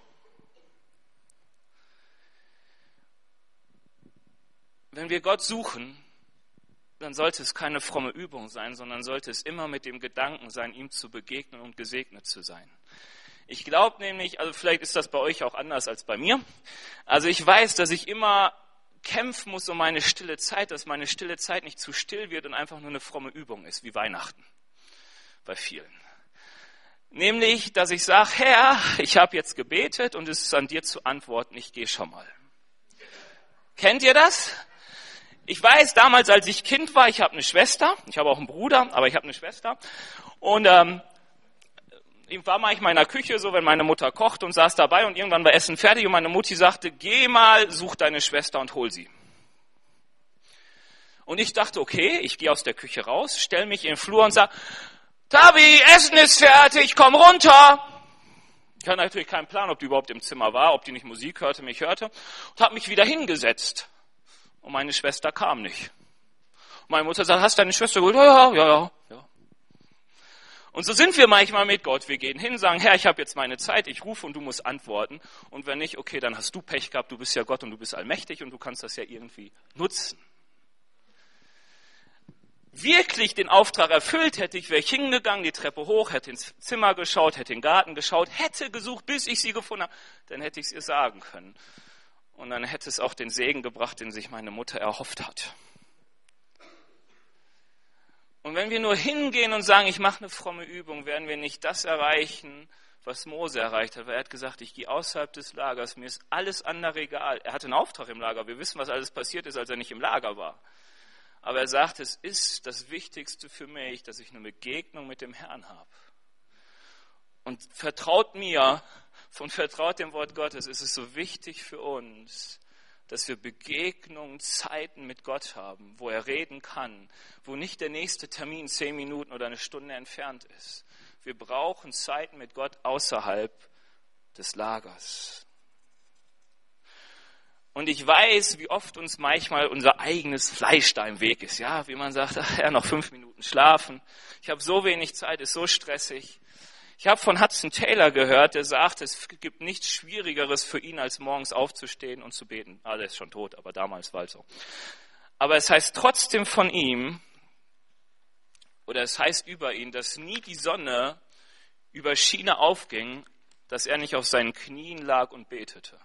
S3: Wenn wir Gott suchen, dann sollte es keine fromme Übung sein, sondern sollte es immer mit dem Gedanken sein, ihm zu begegnen und gesegnet zu sein. Ich glaube nämlich, also vielleicht ist das bei euch auch anders als bei mir. Also ich weiß, dass ich immer kämpfen muss um meine stille Zeit, dass meine stille Zeit nicht zu still wird und einfach nur eine fromme Übung ist, wie Weihnachten bei vielen. Nämlich, dass ich sage, Herr, ich habe jetzt gebetet und es ist an dir zu antworten, ich gehe schon mal. Kennt ihr das? Ich weiß, damals, als ich Kind war, ich habe eine Schwester, ich habe auch einen Bruder, aber ich habe eine Schwester. Und ähm, war manchmal in der Küche, so wenn meine Mutter kocht und saß dabei und irgendwann war Essen fertig und meine Mutti sagte, geh mal, such deine Schwester und hol sie. Und ich dachte, okay, ich gehe aus der Küche raus, stell mich in den Flur und sage, Tabi, Essen ist fertig, komm runter. Ich hatte natürlich keinen Plan, ob die überhaupt im Zimmer war, ob die nicht Musik hörte, mich hörte und habe mich wieder hingesetzt. Und meine Schwester kam nicht. Und meine Mutter sagt, hast deine Schwester geholt? Ja, ja, ja, ja. Und so sind wir manchmal mit Gott. Wir gehen hin, sagen, Herr, ich habe jetzt meine Zeit, ich rufe und du musst antworten. Und wenn nicht, okay, dann hast du Pech gehabt, du bist ja Gott und du bist allmächtig und du kannst das ja irgendwie nutzen. Wirklich den Auftrag erfüllt hätte ich, wäre hingegangen, die Treppe hoch, hätte ins Zimmer geschaut, hätte in den Garten geschaut, hätte gesucht, bis ich sie gefunden habe, dann hätte ich es ihr sagen können. Und dann hätte es auch den Segen gebracht, den sich meine Mutter erhofft hat. Und wenn wir nur hingehen und sagen, ich mache eine fromme Übung, werden wir nicht das erreichen, was Mose erreicht hat. Weil er hat gesagt, ich gehe außerhalb des Lagers, mir ist alles andere egal. Er hatte einen Auftrag im Lager. Wir wissen, was alles passiert ist, als er nicht im Lager war. Aber er sagt, es ist das Wichtigste für mich, dass ich eine Begegnung mit dem Herrn habe. Und vertraut mir und vertraut dem Wort Gottes, ist es so wichtig für uns, dass wir Begegnungen, Zeiten mit Gott haben, wo er reden kann, wo nicht der nächste Termin zehn Minuten oder eine Stunde entfernt ist. Wir brauchen Zeiten mit Gott außerhalb des Lagers. Und ich weiß, wie oft uns manchmal unser eigenes Fleisch da im Weg ist. Ja, wie man sagt, ach ja, noch fünf Minuten schlafen. Ich habe so wenig Zeit, ist so stressig. Ich habe von Hudson Taylor gehört, der sagt, es gibt nichts Schwierigeres für ihn, als morgens aufzustehen und zu beten. Ah, der ist schon tot, aber damals war es so. Aber es heißt trotzdem von ihm, oder es heißt über ihn, dass nie die Sonne über China aufging, dass er nicht auf seinen Knien lag und betete.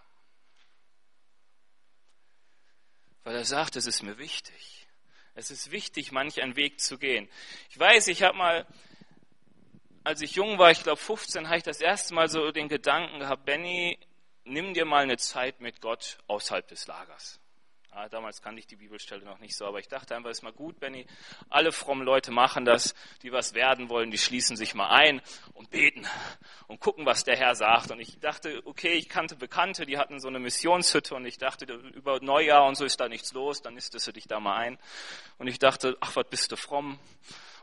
S3: Weil er sagt, es ist mir wichtig. Es ist wichtig, manch einen Weg zu gehen. Ich weiß, ich habe mal, als ich jung war, ich glaube 15, habe ich das erste Mal so den Gedanken gehabt, Benny, nimm dir mal eine Zeit mit Gott außerhalb des Lagers. Ja, damals kannte ich die Bibelstelle noch nicht so, aber ich dachte einfach, ist mal gut, Benny. Alle frommen Leute machen das, die was werden wollen, die schließen sich mal ein und beten und gucken, was der Herr sagt. Und ich dachte, okay, ich kannte Bekannte, die hatten so eine Missionshütte und ich dachte, über Neujahr und so ist da nichts los, dann nistest du dich da mal ein. Und ich dachte, ach, was bist du fromm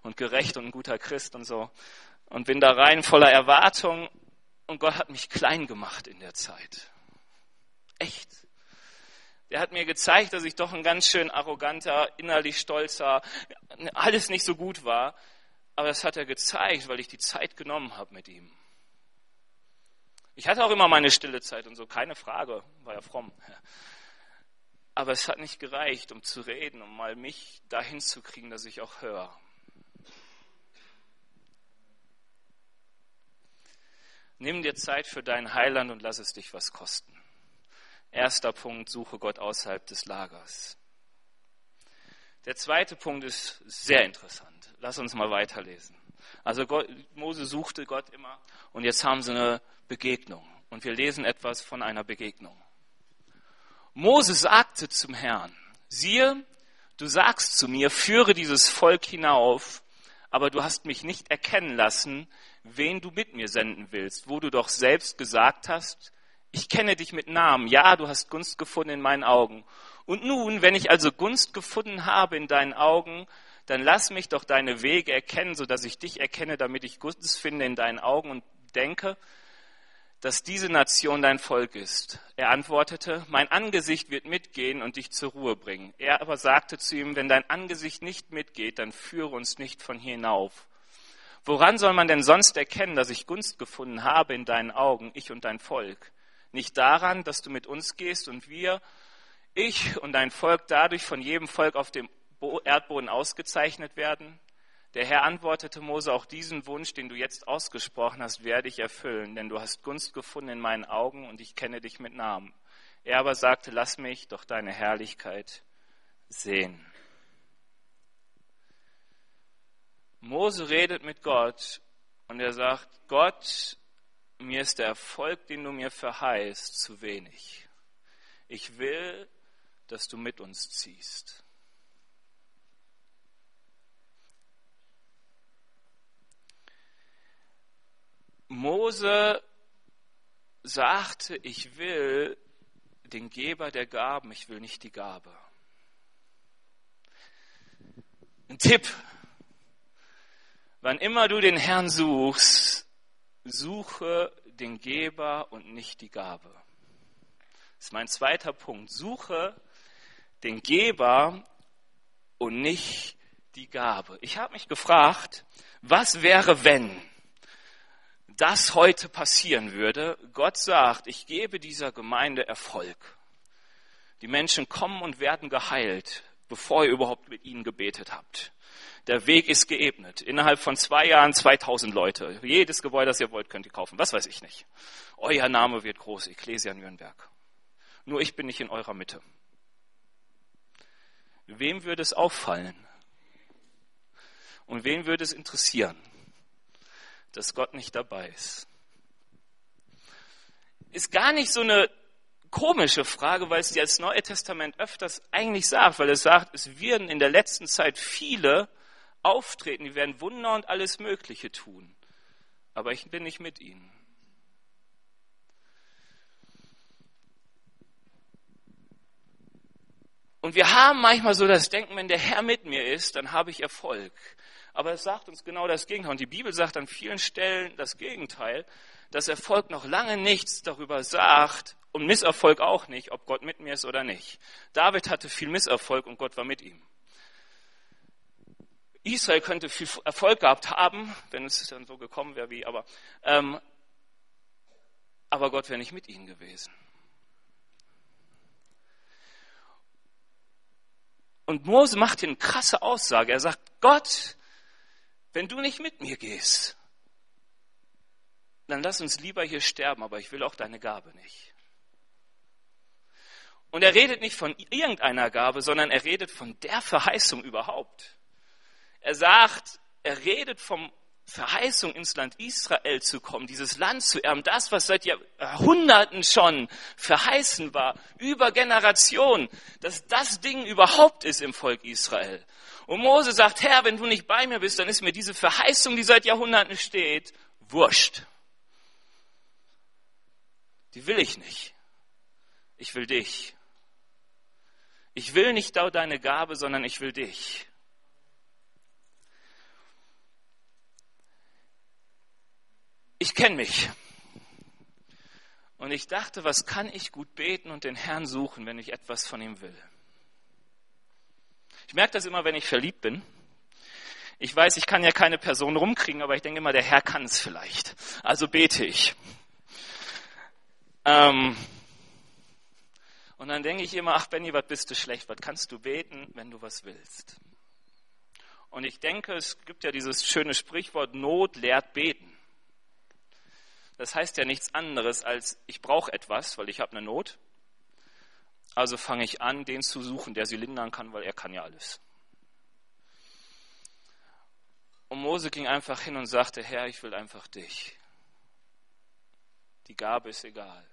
S3: und gerecht und ein guter Christ und so. Und bin da rein voller Erwartung und Gott hat mich klein gemacht in der Zeit. Echt der hat mir gezeigt, dass ich doch ein ganz schön arroganter, innerlich stolzer, alles nicht so gut war. Aber das hat er gezeigt, weil ich die Zeit genommen habe mit ihm. Ich hatte auch immer meine stille Zeit und so, keine Frage, war ja fromm. Aber es hat nicht gereicht, um zu reden, um mal mich dahin zu kriegen, dass ich auch höre. Nimm dir Zeit für dein Heiland und lass es dich was kosten. Erster Punkt, suche Gott außerhalb des Lagers. Der zweite Punkt ist sehr interessant. Lass uns mal weiterlesen. Also Gott, Mose suchte Gott immer und jetzt haben sie eine Begegnung. Und wir lesen etwas von einer Begegnung. Mose sagte zum Herrn, siehe, du sagst zu mir, führe dieses Volk hinauf, aber du hast mich nicht erkennen lassen, wen du mit mir senden willst, wo du doch selbst gesagt hast, ich kenne dich mit Namen. Ja, du hast Gunst gefunden in meinen Augen. Und nun, wenn ich also Gunst gefunden habe in deinen Augen, dann lass mich doch deine Wege erkennen, so dass ich dich erkenne, damit ich Gunst finde in deinen Augen und denke, dass diese Nation dein Volk ist. Er antwortete, mein Angesicht wird mitgehen und dich zur Ruhe bringen. Er aber sagte zu ihm, wenn dein Angesicht nicht mitgeht, dann führe uns nicht von hier hinauf. Woran soll man denn sonst erkennen, dass ich Gunst gefunden habe in deinen Augen, ich und dein Volk? Nicht daran, dass du mit uns gehst und wir, ich und dein Volk dadurch von jedem Volk auf dem Erdboden ausgezeichnet werden? Der Herr antwortete Mose, auch diesen Wunsch, den du jetzt ausgesprochen hast, werde ich erfüllen, denn du hast Gunst gefunden in meinen Augen und ich kenne dich mit Namen. Er aber sagte, lass mich doch deine Herrlichkeit sehen. Mose redet mit Gott und er sagt, Gott, mir ist der Erfolg, den du mir verheißt, zu wenig. Ich will, dass du mit uns ziehst. Mose sagte, ich will den Geber der Gaben, ich will nicht die Gabe. Ein Tipp. Wann immer du den Herrn suchst, suche den Geber und nicht die Gabe. Das ist mein zweiter Punkt. Suche den Geber und nicht die Gabe. Ich habe mich gefragt, was wäre, wenn das heute passieren würde? Gott sagt, ich gebe dieser Gemeinde Erfolg. Die Menschen kommen und werden geheilt. bevor ihr überhaupt mit ihnen gebetet habt. Der Weg ist geebnet. Innerhalb von zwei Jahren 2000 Leute. Jedes Gebäude, das ihr wollt, könnt ihr kaufen. Was weiß ich nicht. Euer Name wird groß. Ecclesia Nürnberg. Nur ich bin nicht in eurer Mitte. Wem würde es auffallen? Und wen würde es interessieren, dass Gott nicht dabei ist? Ist gar nicht so eine komische Frage, weil es das Neue Testament öfters eigentlich sagt, weil es sagt, es werden in der letzten Zeit viele auftreten, die werden Wunder und alles Mögliche tun. Aber ich bin nicht mit ihnen. Und wir haben manchmal so das Denken, wenn der Herr mit mir ist, dann habe ich Erfolg. Aber es sagt uns genau das Gegenteil. Und die Bibel sagt an vielen Stellen das Gegenteil, dass Erfolg noch lange nichts darüber sagt und Misserfolg auch nicht, ob Gott mit mir ist oder nicht. David hatte viel Misserfolg und Gott war mit ihm. Israel könnte viel Erfolg gehabt haben, wenn es dann so gekommen wäre wie, aber, ähm, aber Gott wäre nicht mit ihnen gewesen. Und Mose macht hier eine krasse Aussage. Er sagt, Gott, wenn du nicht mit mir gehst, dann lass uns lieber hier sterben, aber ich will auch deine Gabe nicht. Und er redet nicht von irgendeiner Gabe, sondern er redet von der Verheißung überhaupt. Er sagt, er redet vom Verheißung ins Land Israel zu kommen, dieses Land zu erben, das, was seit Jahrhunderten schon verheißen war, über Generationen, dass das Ding überhaupt ist im Volk Israel. Und Mose sagt, Herr, wenn du nicht bei mir bist, dann ist mir diese Verheißung, die seit Jahrhunderten steht, wurscht. Die will ich nicht. Ich will dich. Ich will nicht deine Gabe, sondern ich will dich. Ich kenne mich. Und ich dachte, was kann ich gut beten und den Herrn suchen, wenn ich etwas von ihm will? Ich merke das immer, wenn ich verliebt bin. Ich weiß, ich kann ja keine Person rumkriegen, aber ich denke immer, der Herr kann es vielleicht. Also bete ich. Ähm und dann denke ich immer, ach Benny, was bist du schlecht? Was kannst du beten, wenn du was willst? Und ich denke, es gibt ja dieses schöne Sprichwort, Not lehrt beten. Das heißt ja nichts anderes als, ich brauche etwas, weil ich habe eine Not. Also fange ich an, den zu suchen, der sie lindern kann, weil er kann ja alles. Und Mose ging einfach hin und sagte, Herr, ich will einfach dich. Die Gabe ist egal.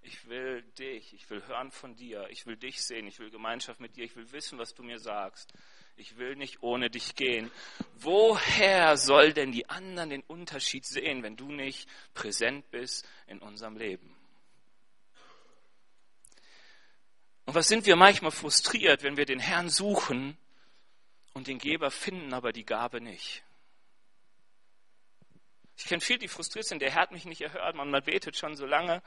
S3: Ich will dich, ich will hören von dir, ich will dich sehen, ich will Gemeinschaft mit dir, ich will wissen, was du mir sagst. Ich will nicht ohne dich gehen. Woher soll denn die anderen den Unterschied sehen, wenn du nicht präsent bist in unserem Leben? Und was sind wir manchmal frustriert, wenn wir den Herrn suchen und den Geber finden, aber die Gabe nicht? Ich kenne viele, die frustriert sind, der Herr hat mich nicht erhört, man betet schon so lange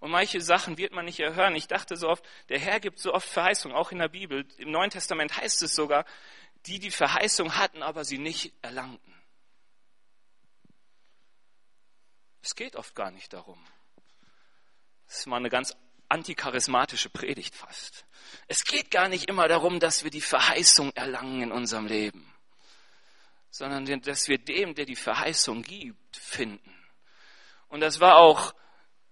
S3: und manche Sachen wird man nicht erhören. Ich dachte so oft, der Herr gibt so oft Verheißungen, auch in der Bibel. Im Neuen Testament heißt es sogar, die die Verheißung hatten, aber sie nicht erlangten. Es geht oft gar nicht darum. Das ist mal eine ganz anticharismatische Predigt fast. Es geht gar nicht immer darum, dass wir die Verheißung erlangen in unserem Leben, sondern dass wir dem, der die Verheißung gibt, finden. Und das war auch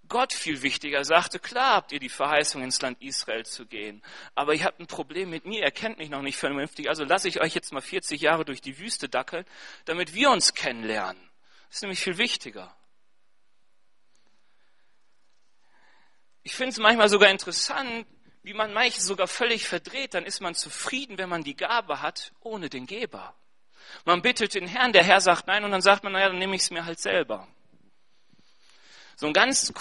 S3: Gott viel wichtiger sagte, klar habt ihr die Verheißung ins Land Israel zu gehen, aber ihr habt ein Problem mit mir, ihr kennt mich noch nicht vernünftig, also lasse ich euch jetzt mal 40 Jahre durch die Wüste dackeln, damit wir uns kennenlernen. Das ist nämlich viel wichtiger. Ich finde es manchmal sogar interessant, wie man manche sogar völlig verdreht, dann ist man zufrieden, wenn man die Gabe hat, ohne den Geber. Man bittet den Herrn, der Herr sagt nein und dann sagt man, naja, dann nehme ich es mir halt selber. So ein ganz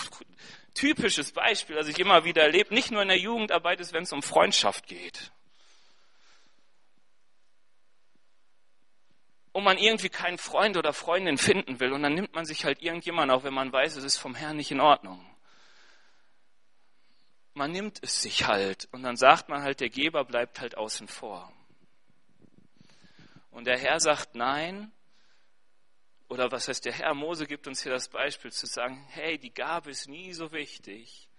S3: typisches Beispiel, das ich immer wieder erlebe, nicht nur in der Jugendarbeit, ist, wenn es um Freundschaft geht. Und man irgendwie keinen Freund oder Freundin finden will und dann nimmt man sich halt irgendjemand, auch wenn man weiß, es ist vom Herrn nicht in Ordnung. Man nimmt es sich halt und dann sagt man halt, der Geber bleibt halt außen vor. Und der Herr sagt, nein, oder was heißt der Herr Mose gibt uns hier das Beispiel zu sagen, hey, die Gabe ist nie so wichtig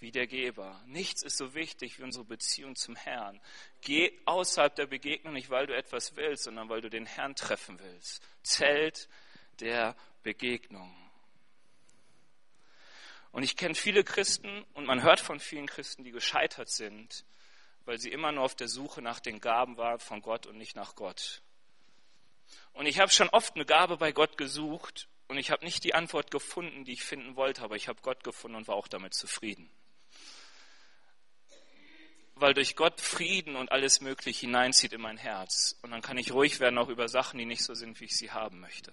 S3: wie der Geber. Nichts ist so wichtig wie unsere Beziehung zum Herrn. Geh außerhalb der Begegnung nicht, weil du etwas willst, sondern weil du den Herrn treffen willst. Zelt der Begegnung. Und ich kenne viele Christen und man hört von vielen Christen, die gescheitert sind, weil sie immer nur auf der Suche nach den Gaben waren von Gott und nicht nach Gott. Und ich habe schon oft eine Gabe bei Gott gesucht und ich habe nicht die Antwort gefunden, die ich finden wollte, aber ich habe Gott gefunden und war auch damit zufrieden weil durch Gott Frieden und alles Mögliche hineinzieht in mein Herz. Und dann kann ich ruhig werden auch über Sachen, die nicht so sind, wie ich sie haben möchte.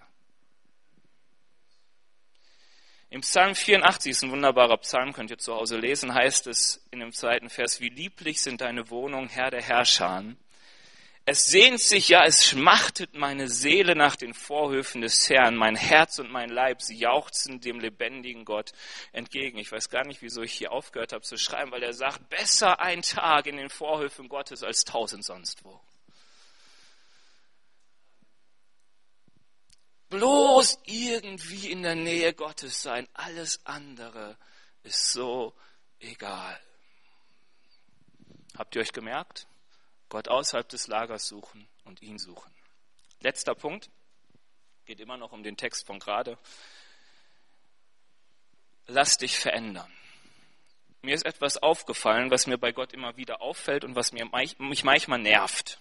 S3: Im Psalm 84 ist ein wunderbarer Psalm, könnt ihr zu Hause lesen, heißt es in dem zweiten Vers, wie lieblich sind deine Wohnungen, Herr der Herrscher. Es sehnt sich, ja, es schmachtet meine Seele nach den Vorhöfen des Herrn. Mein Herz und mein Leib, sie jauchzen dem lebendigen Gott entgegen. Ich weiß gar nicht, wieso ich hier aufgehört habe zu schreiben, weil er sagt, besser ein Tag in den Vorhöfen Gottes als tausend sonst wo. Bloß irgendwie in der Nähe Gottes sein. Alles andere ist so egal. Habt ihr euch gemerkt? Gott außerhalb des Lagers suchen und ihn suchen. Letzter Punkt, geht immer noch um den Text von gerade. Lass dich verändern. Mir ist etwas aufgefallen, was mir bei Gott immer wieder auffällt und was mich manchmal nervt.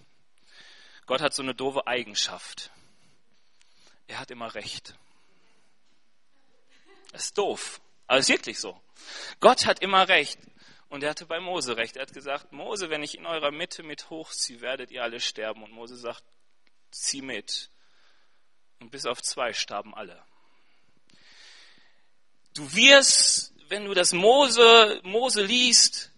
S3: Gott hat so eine doofe Eigenschaft. Er hat immer Recht. Das ist doof. Aber es ist wirklich so. Gott hat immer Recht. Und er hatte bei Mose recht. Er hat gesagt, Mose, wenn ich in eurer Mitte mit hochziehe, werdet ihr alle sterben. Und Mose sagt, zieh mit. Und bis auf zwei starben alle. Du wirst, wenn du das Mose, Mose liest,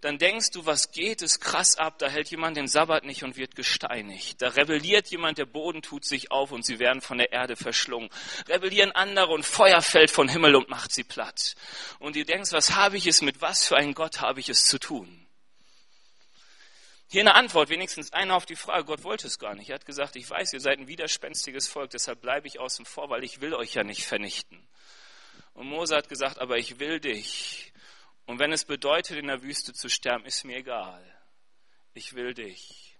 S3: dann denkst du, was geht es krass ab, da hält jemand den Sabbat nicht und wird gesteinigt. Da rebelliert jemand, der Boden tut sich auf und sie werden von der Erde verschlungen. Rebellieren andere und Feuer fällt von Himmel und macht sie platt. Und du denkst, was habe ich es, mit was für einem Gott habe ich es zu tun? Hier eine Antwort, wenigstens eine auf die Frage, Gott wollte es gar nicht. Er hat gesagt, ich weiß, ihr seid ein widerspenstiges Volk, deshalb bleibe ich außen vor, weil ich will euch ja nicht vernichten. Und Mose hat gesagt, aber ich will dich. Und wenn es bedeutet, in der Wüste zu sterben, ist mir egal. Ich will dich.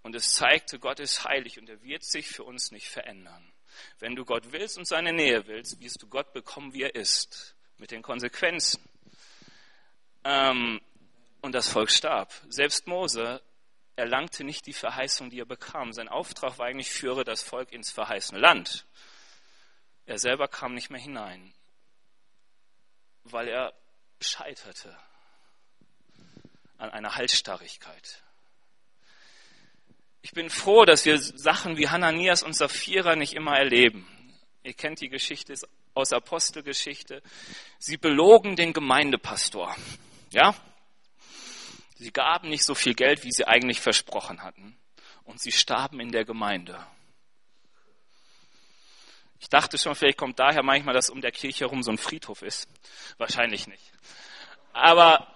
S3: Und es zeigte, Gott ist heilig und er wird sich für uns nicht verändern. Wenn du Gott willst und seine Nähe willst, wirst du Gott bekommen, wie er ist, mit den Konsequenzen. Ähm, und das Volk starb. Selbst Mose erlangte nicht die Verheißung, die er bekam. Sein Auftrag war eigentlich, führe das Volk ins verheißene Land. Er selber kam nicht mehr hinein, weil er scheiterte an einer Halsstarrigkeit. Ich bin froh, dass wir Sachen wie Hananias und Sapphira nicht immer erleben. Ihr kennt die Geschichte aus Apostelgeschichte. Sie belogen den Gemeindepastor. Ja? Sie gaben nicht so viel Geld, wie sie eigentlich versprochen hatten. Und sie starben in der Gemeinde. Ich dachte schon, vielleicht kommt daher manchmal, dass um der Kirche herum so ein Friedhof ist. Wahrscheinlich nicht. Aber,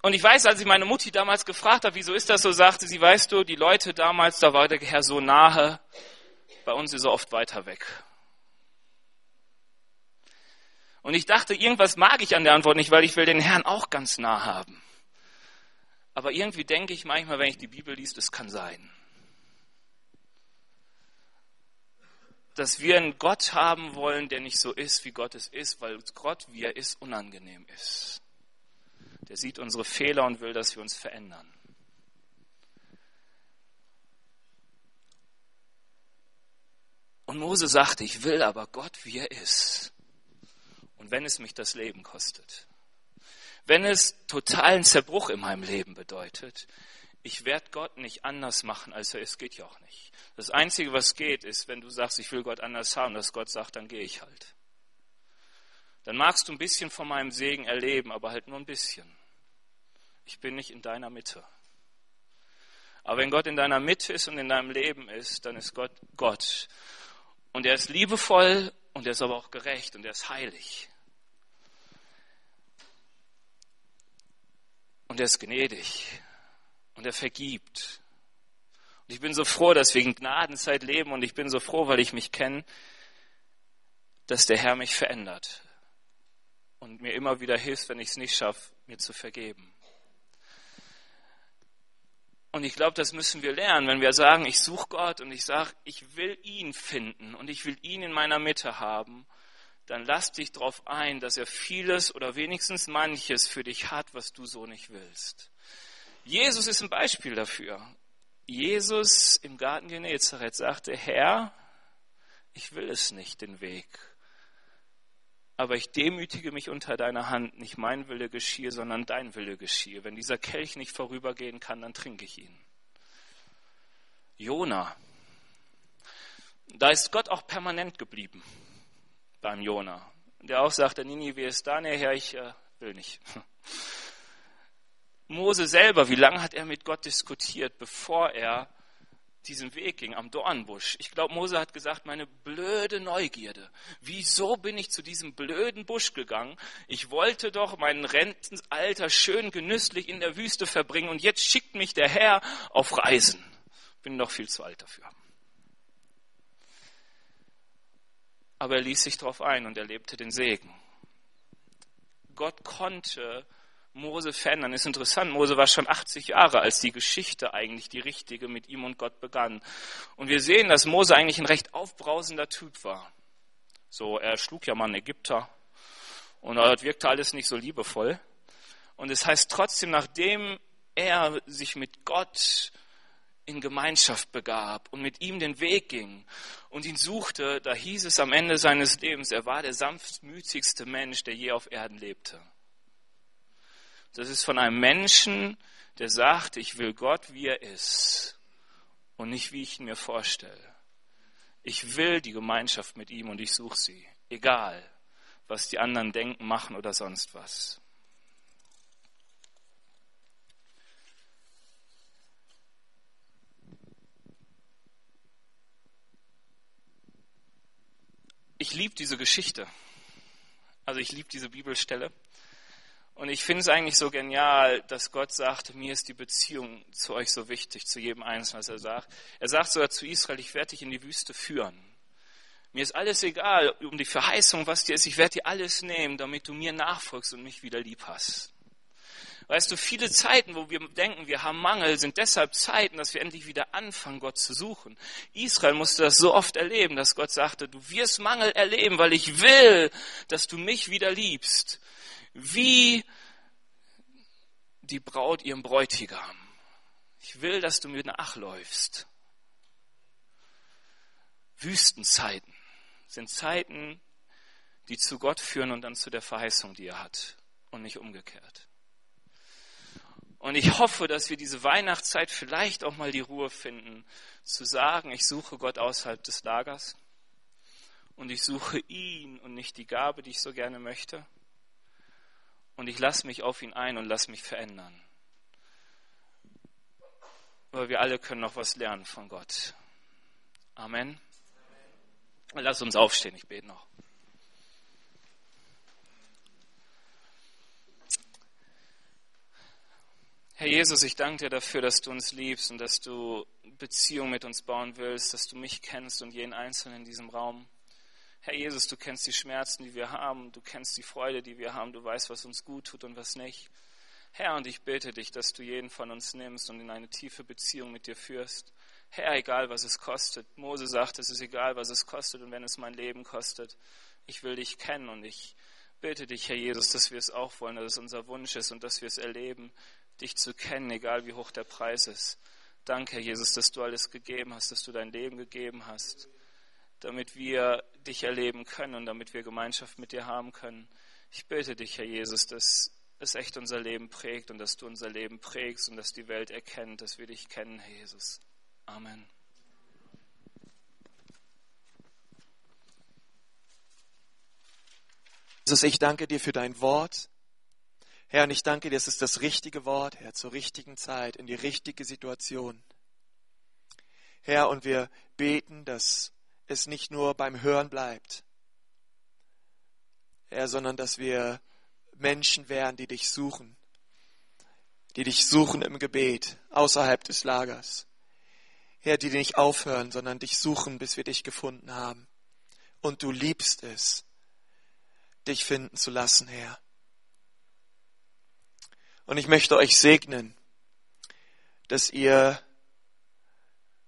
S3: und ich weiß, als ich meine Mutti damals gefragt habe, wieso ist das so, sagte sie, weißt du, die Leute damals, da war der Herr so nahe, bei uns ist er oft weiter weg. Und ich dachte, irgendwas mag ich an der Antwort nicht, weil ich will den Herrn auch ganz nah haben. Aber irgendwie denke ich manchmal, wenn ich die Bibel liest, es kann sein. Dass wir einen Gott haben wollen, der nicht so ist, wie Gott es ist, weil Gott, wie er ist, unangenehm ist. Der sieht unsere Fehler und will, dass wir uns verändern. Und Mose sagte, ich will aber Gott, wie er ist. Und wenn es mich das Leben kostet, wenn es totalen Zerbruch in meinem Leben bedeutet, ich werde Gott nicht anders machen, als er ist, geht ja auch nicht. Das Einzige, was geht, ist, wenn du sagst, ich will Gott anders haben, dass Gott sagt, dann gehe ich halt. Dann magst du ein bisschen von meinem Segen erleben, aber halt nur ein bisschen. Ich bin nicht in deiner Mitte. Aber wenn Gott in deiner Mitte ist und in deinem Leben ist, dann ist Gott Gott. Und er ist liebevoll und er ist aber auch gerecht und er ist heilig. Und er ist gnädig und er vergibt. Und ich bin so froh, dass wir in Gnadenzeit leben und ich bin so froh, weil ich mich kenne, dass der Herr mich verändert. und mir immer wieder hilfst, wenn ich es nicht schaffe, mir zu vergeben. Und ich glaube, das müssen wir lernen, wenn wir sagen, ich suche Gott und ich sage, ich will ihn finden und ich will ihn in meiner Mitte haben, dann lass dich darauf ein, dass er vieles oder wenigstens manches für dich hat, was du so nicht willst. Jesus ist ein Beispiel dafür. Jesus im Garten Genezareth sagte, Herr, ich will es nicht, den Weg. Aber ich demütige mich unter deiner Hand, nicht mein Wille geschiehe, sondern dein Wille geschiehe. Wenn dieser Kelch nicht vorübergehen kann, dann trinke ich ihn. Jona. Da ist Gott auch permanent geblieben beim Jona. Der auch sagte, Ninive ist da, nee, Herr, ich äh, will nicht. Mose selber, wie lange hat er mit Gott diskutiert, bevor er diesen Weg ging am Dornbusch? Ich glaube, Mose hat gesagt, meine blöde Neugierde. Wieso bin ich zu diesem blöden Busch gegangen? Ich wollte doch mein Rentenalter schön genüsslich in der Wüste verbringen und jetzt schickt mich der Herr auf Reisen. Bin doch viel zu alt dafür. Aber er ließ sich darauf ein und erlebte den Segen. Gott konnte Mose verändern. Ist interessant, Mose war schon 80 Jahre, als die Geschichte eigentlich die richtige mit ihm und Gott begann. Und wir sehen, dass Mose eigentlich ein recht aufbrausender Typ war. So, er schlug ja mal einen Ägypter und das wirkte alles nicht so liebevoll. Und es heißt trotzdem, nachdem er sich mit Gott in Gemeinschaft begab und mit ihm den Weg ging und ihn suchte, da hieß es am Ende seines Lebens, er war der sanftmütigste Mensch, der je auf Erden lebte. Das ist von einem Menschen, der sagt, ich will Gott, wie er ist und nicht, wie ich ihn mir vorstelle. Ich will die Gemeinschaft mit ihm und ich suche sie, egal was die anderen denken, machen oder sonst was. Ich liebe diese Geschichte. Also ich liebe diese Bibelstelle. Und ich finde es eigentlich so genial, dass Gott sagt, mir ist die Beziehung zu euch so wichtig, zu jedem Einzelnen, was er sagt. Er sagt sogar zu Israel, ich werde dich in die Wüste führen. Mir ist alles egal um die Verheißung, was dir ist. Ich werde dir alles nehmen, damit du mir nachfolgst und mich wieder lieb hast. Weißt du, viele Zeiten, wo wir denken, wir haben Mangel, sind deshalb Zeiten, dass wir endlich wieder anfangen, Gott zu suchen. Israel musste das so oft erleben, dass Gott sagte, du wirst Mangel erleben, weil ich will, dass du mich wieder liebst wie die Braut ihrem Bräutigam. Ich will, dass du mir nachläufst. Wüstenzeiten sind Zeiten, die zu Gott führen und dann zu der Verheißung, die er hat und nicht umgekehrt. Und ich hoffe, dass wir diese Weihnachtszeit vielleicht auch mal die Ruhe finden, zu sagen, ich suche Gott außerhalb des Lagers und ich suche ihn und nicht die Gabe, die ich so gerne möchte und ich lasse mich auf ihn ein und lasse mich verändern. Aber wir alle können noch was lernen von Gott. Amen. Lass uns aufstehen, ich bete noch. Herr Jesus, ich danke dir dafür, dass du uns liebst und dass du Beziehung mit uns bauen willst, dass du mich kennst und jeden Einzelnen in diesem Raum. Herr Jesus, du kennst die Schmerzen, die wir haben, du kennst die Freude, die wir haben, du weißt, was uns gut tut und was nicht. Herr, und ich bitte dich, dass du jeden von uns nimmst und in eine tiefe Beziehung mit dir führst. Herr, egal was es kostet. Mose sagt, es ist egal, was es kostet und wenn es mein Leben kostet. Ich will dich kennen und ich bitte dich, Herr Jesus, dass wir es auch wollen, dass es unser Wunsch ist und dass wir es erleben, dich zu kennen, egal wie hoch der Preis ist. Danke, Herr Jesus, dass du alles gegeben hast, dass du dein Leben gegeben hast damit wir dich erleben können und damit wir Gemeinschaft mit dir haben können. Ich bitte dich, Herr Jesus, dass es echt unser Leben prägt und dass du unser Leben prägst und dass die Welt erkennt, dass wir dich kennen, Herr Jesus. Amen.
S1: Jesus, ich danke dir für dein Wort. Herr, und ich danke dir, es ist das richtige Wort, Herr, zur richtigen Zeit, in die richtige Situation. Herr, und wir beten, dass es nicht nur beim Hören bleibt, Herr, sondern dass wir Menschen wären, die dich suchen, die dich suchen im Gebet, außerhalb des Lagers. Herr, die nicht aufhören, sondern dich suchen, bis wir dich gefunden haben. Und du liebst es, dich finden zu lassen, Herr. Und ich möchte euch segnen, dass ihr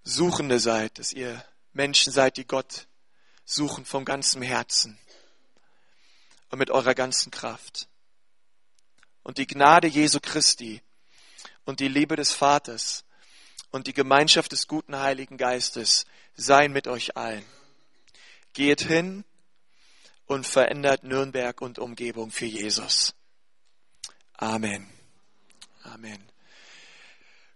S1: Suchende seid, dass ihr Menschen seid, die Gott suchen vom ganzen Herzen und mit eurer ganzen Kraft. Und die Gnade Jesu Christi und die Liebe des Vaters und die Gemeinschaft des guten Heiligen Geistes seien mit euch allen. Geht hin und verändert Nürnberg und Umgebung für Jesus. Amen. Amen.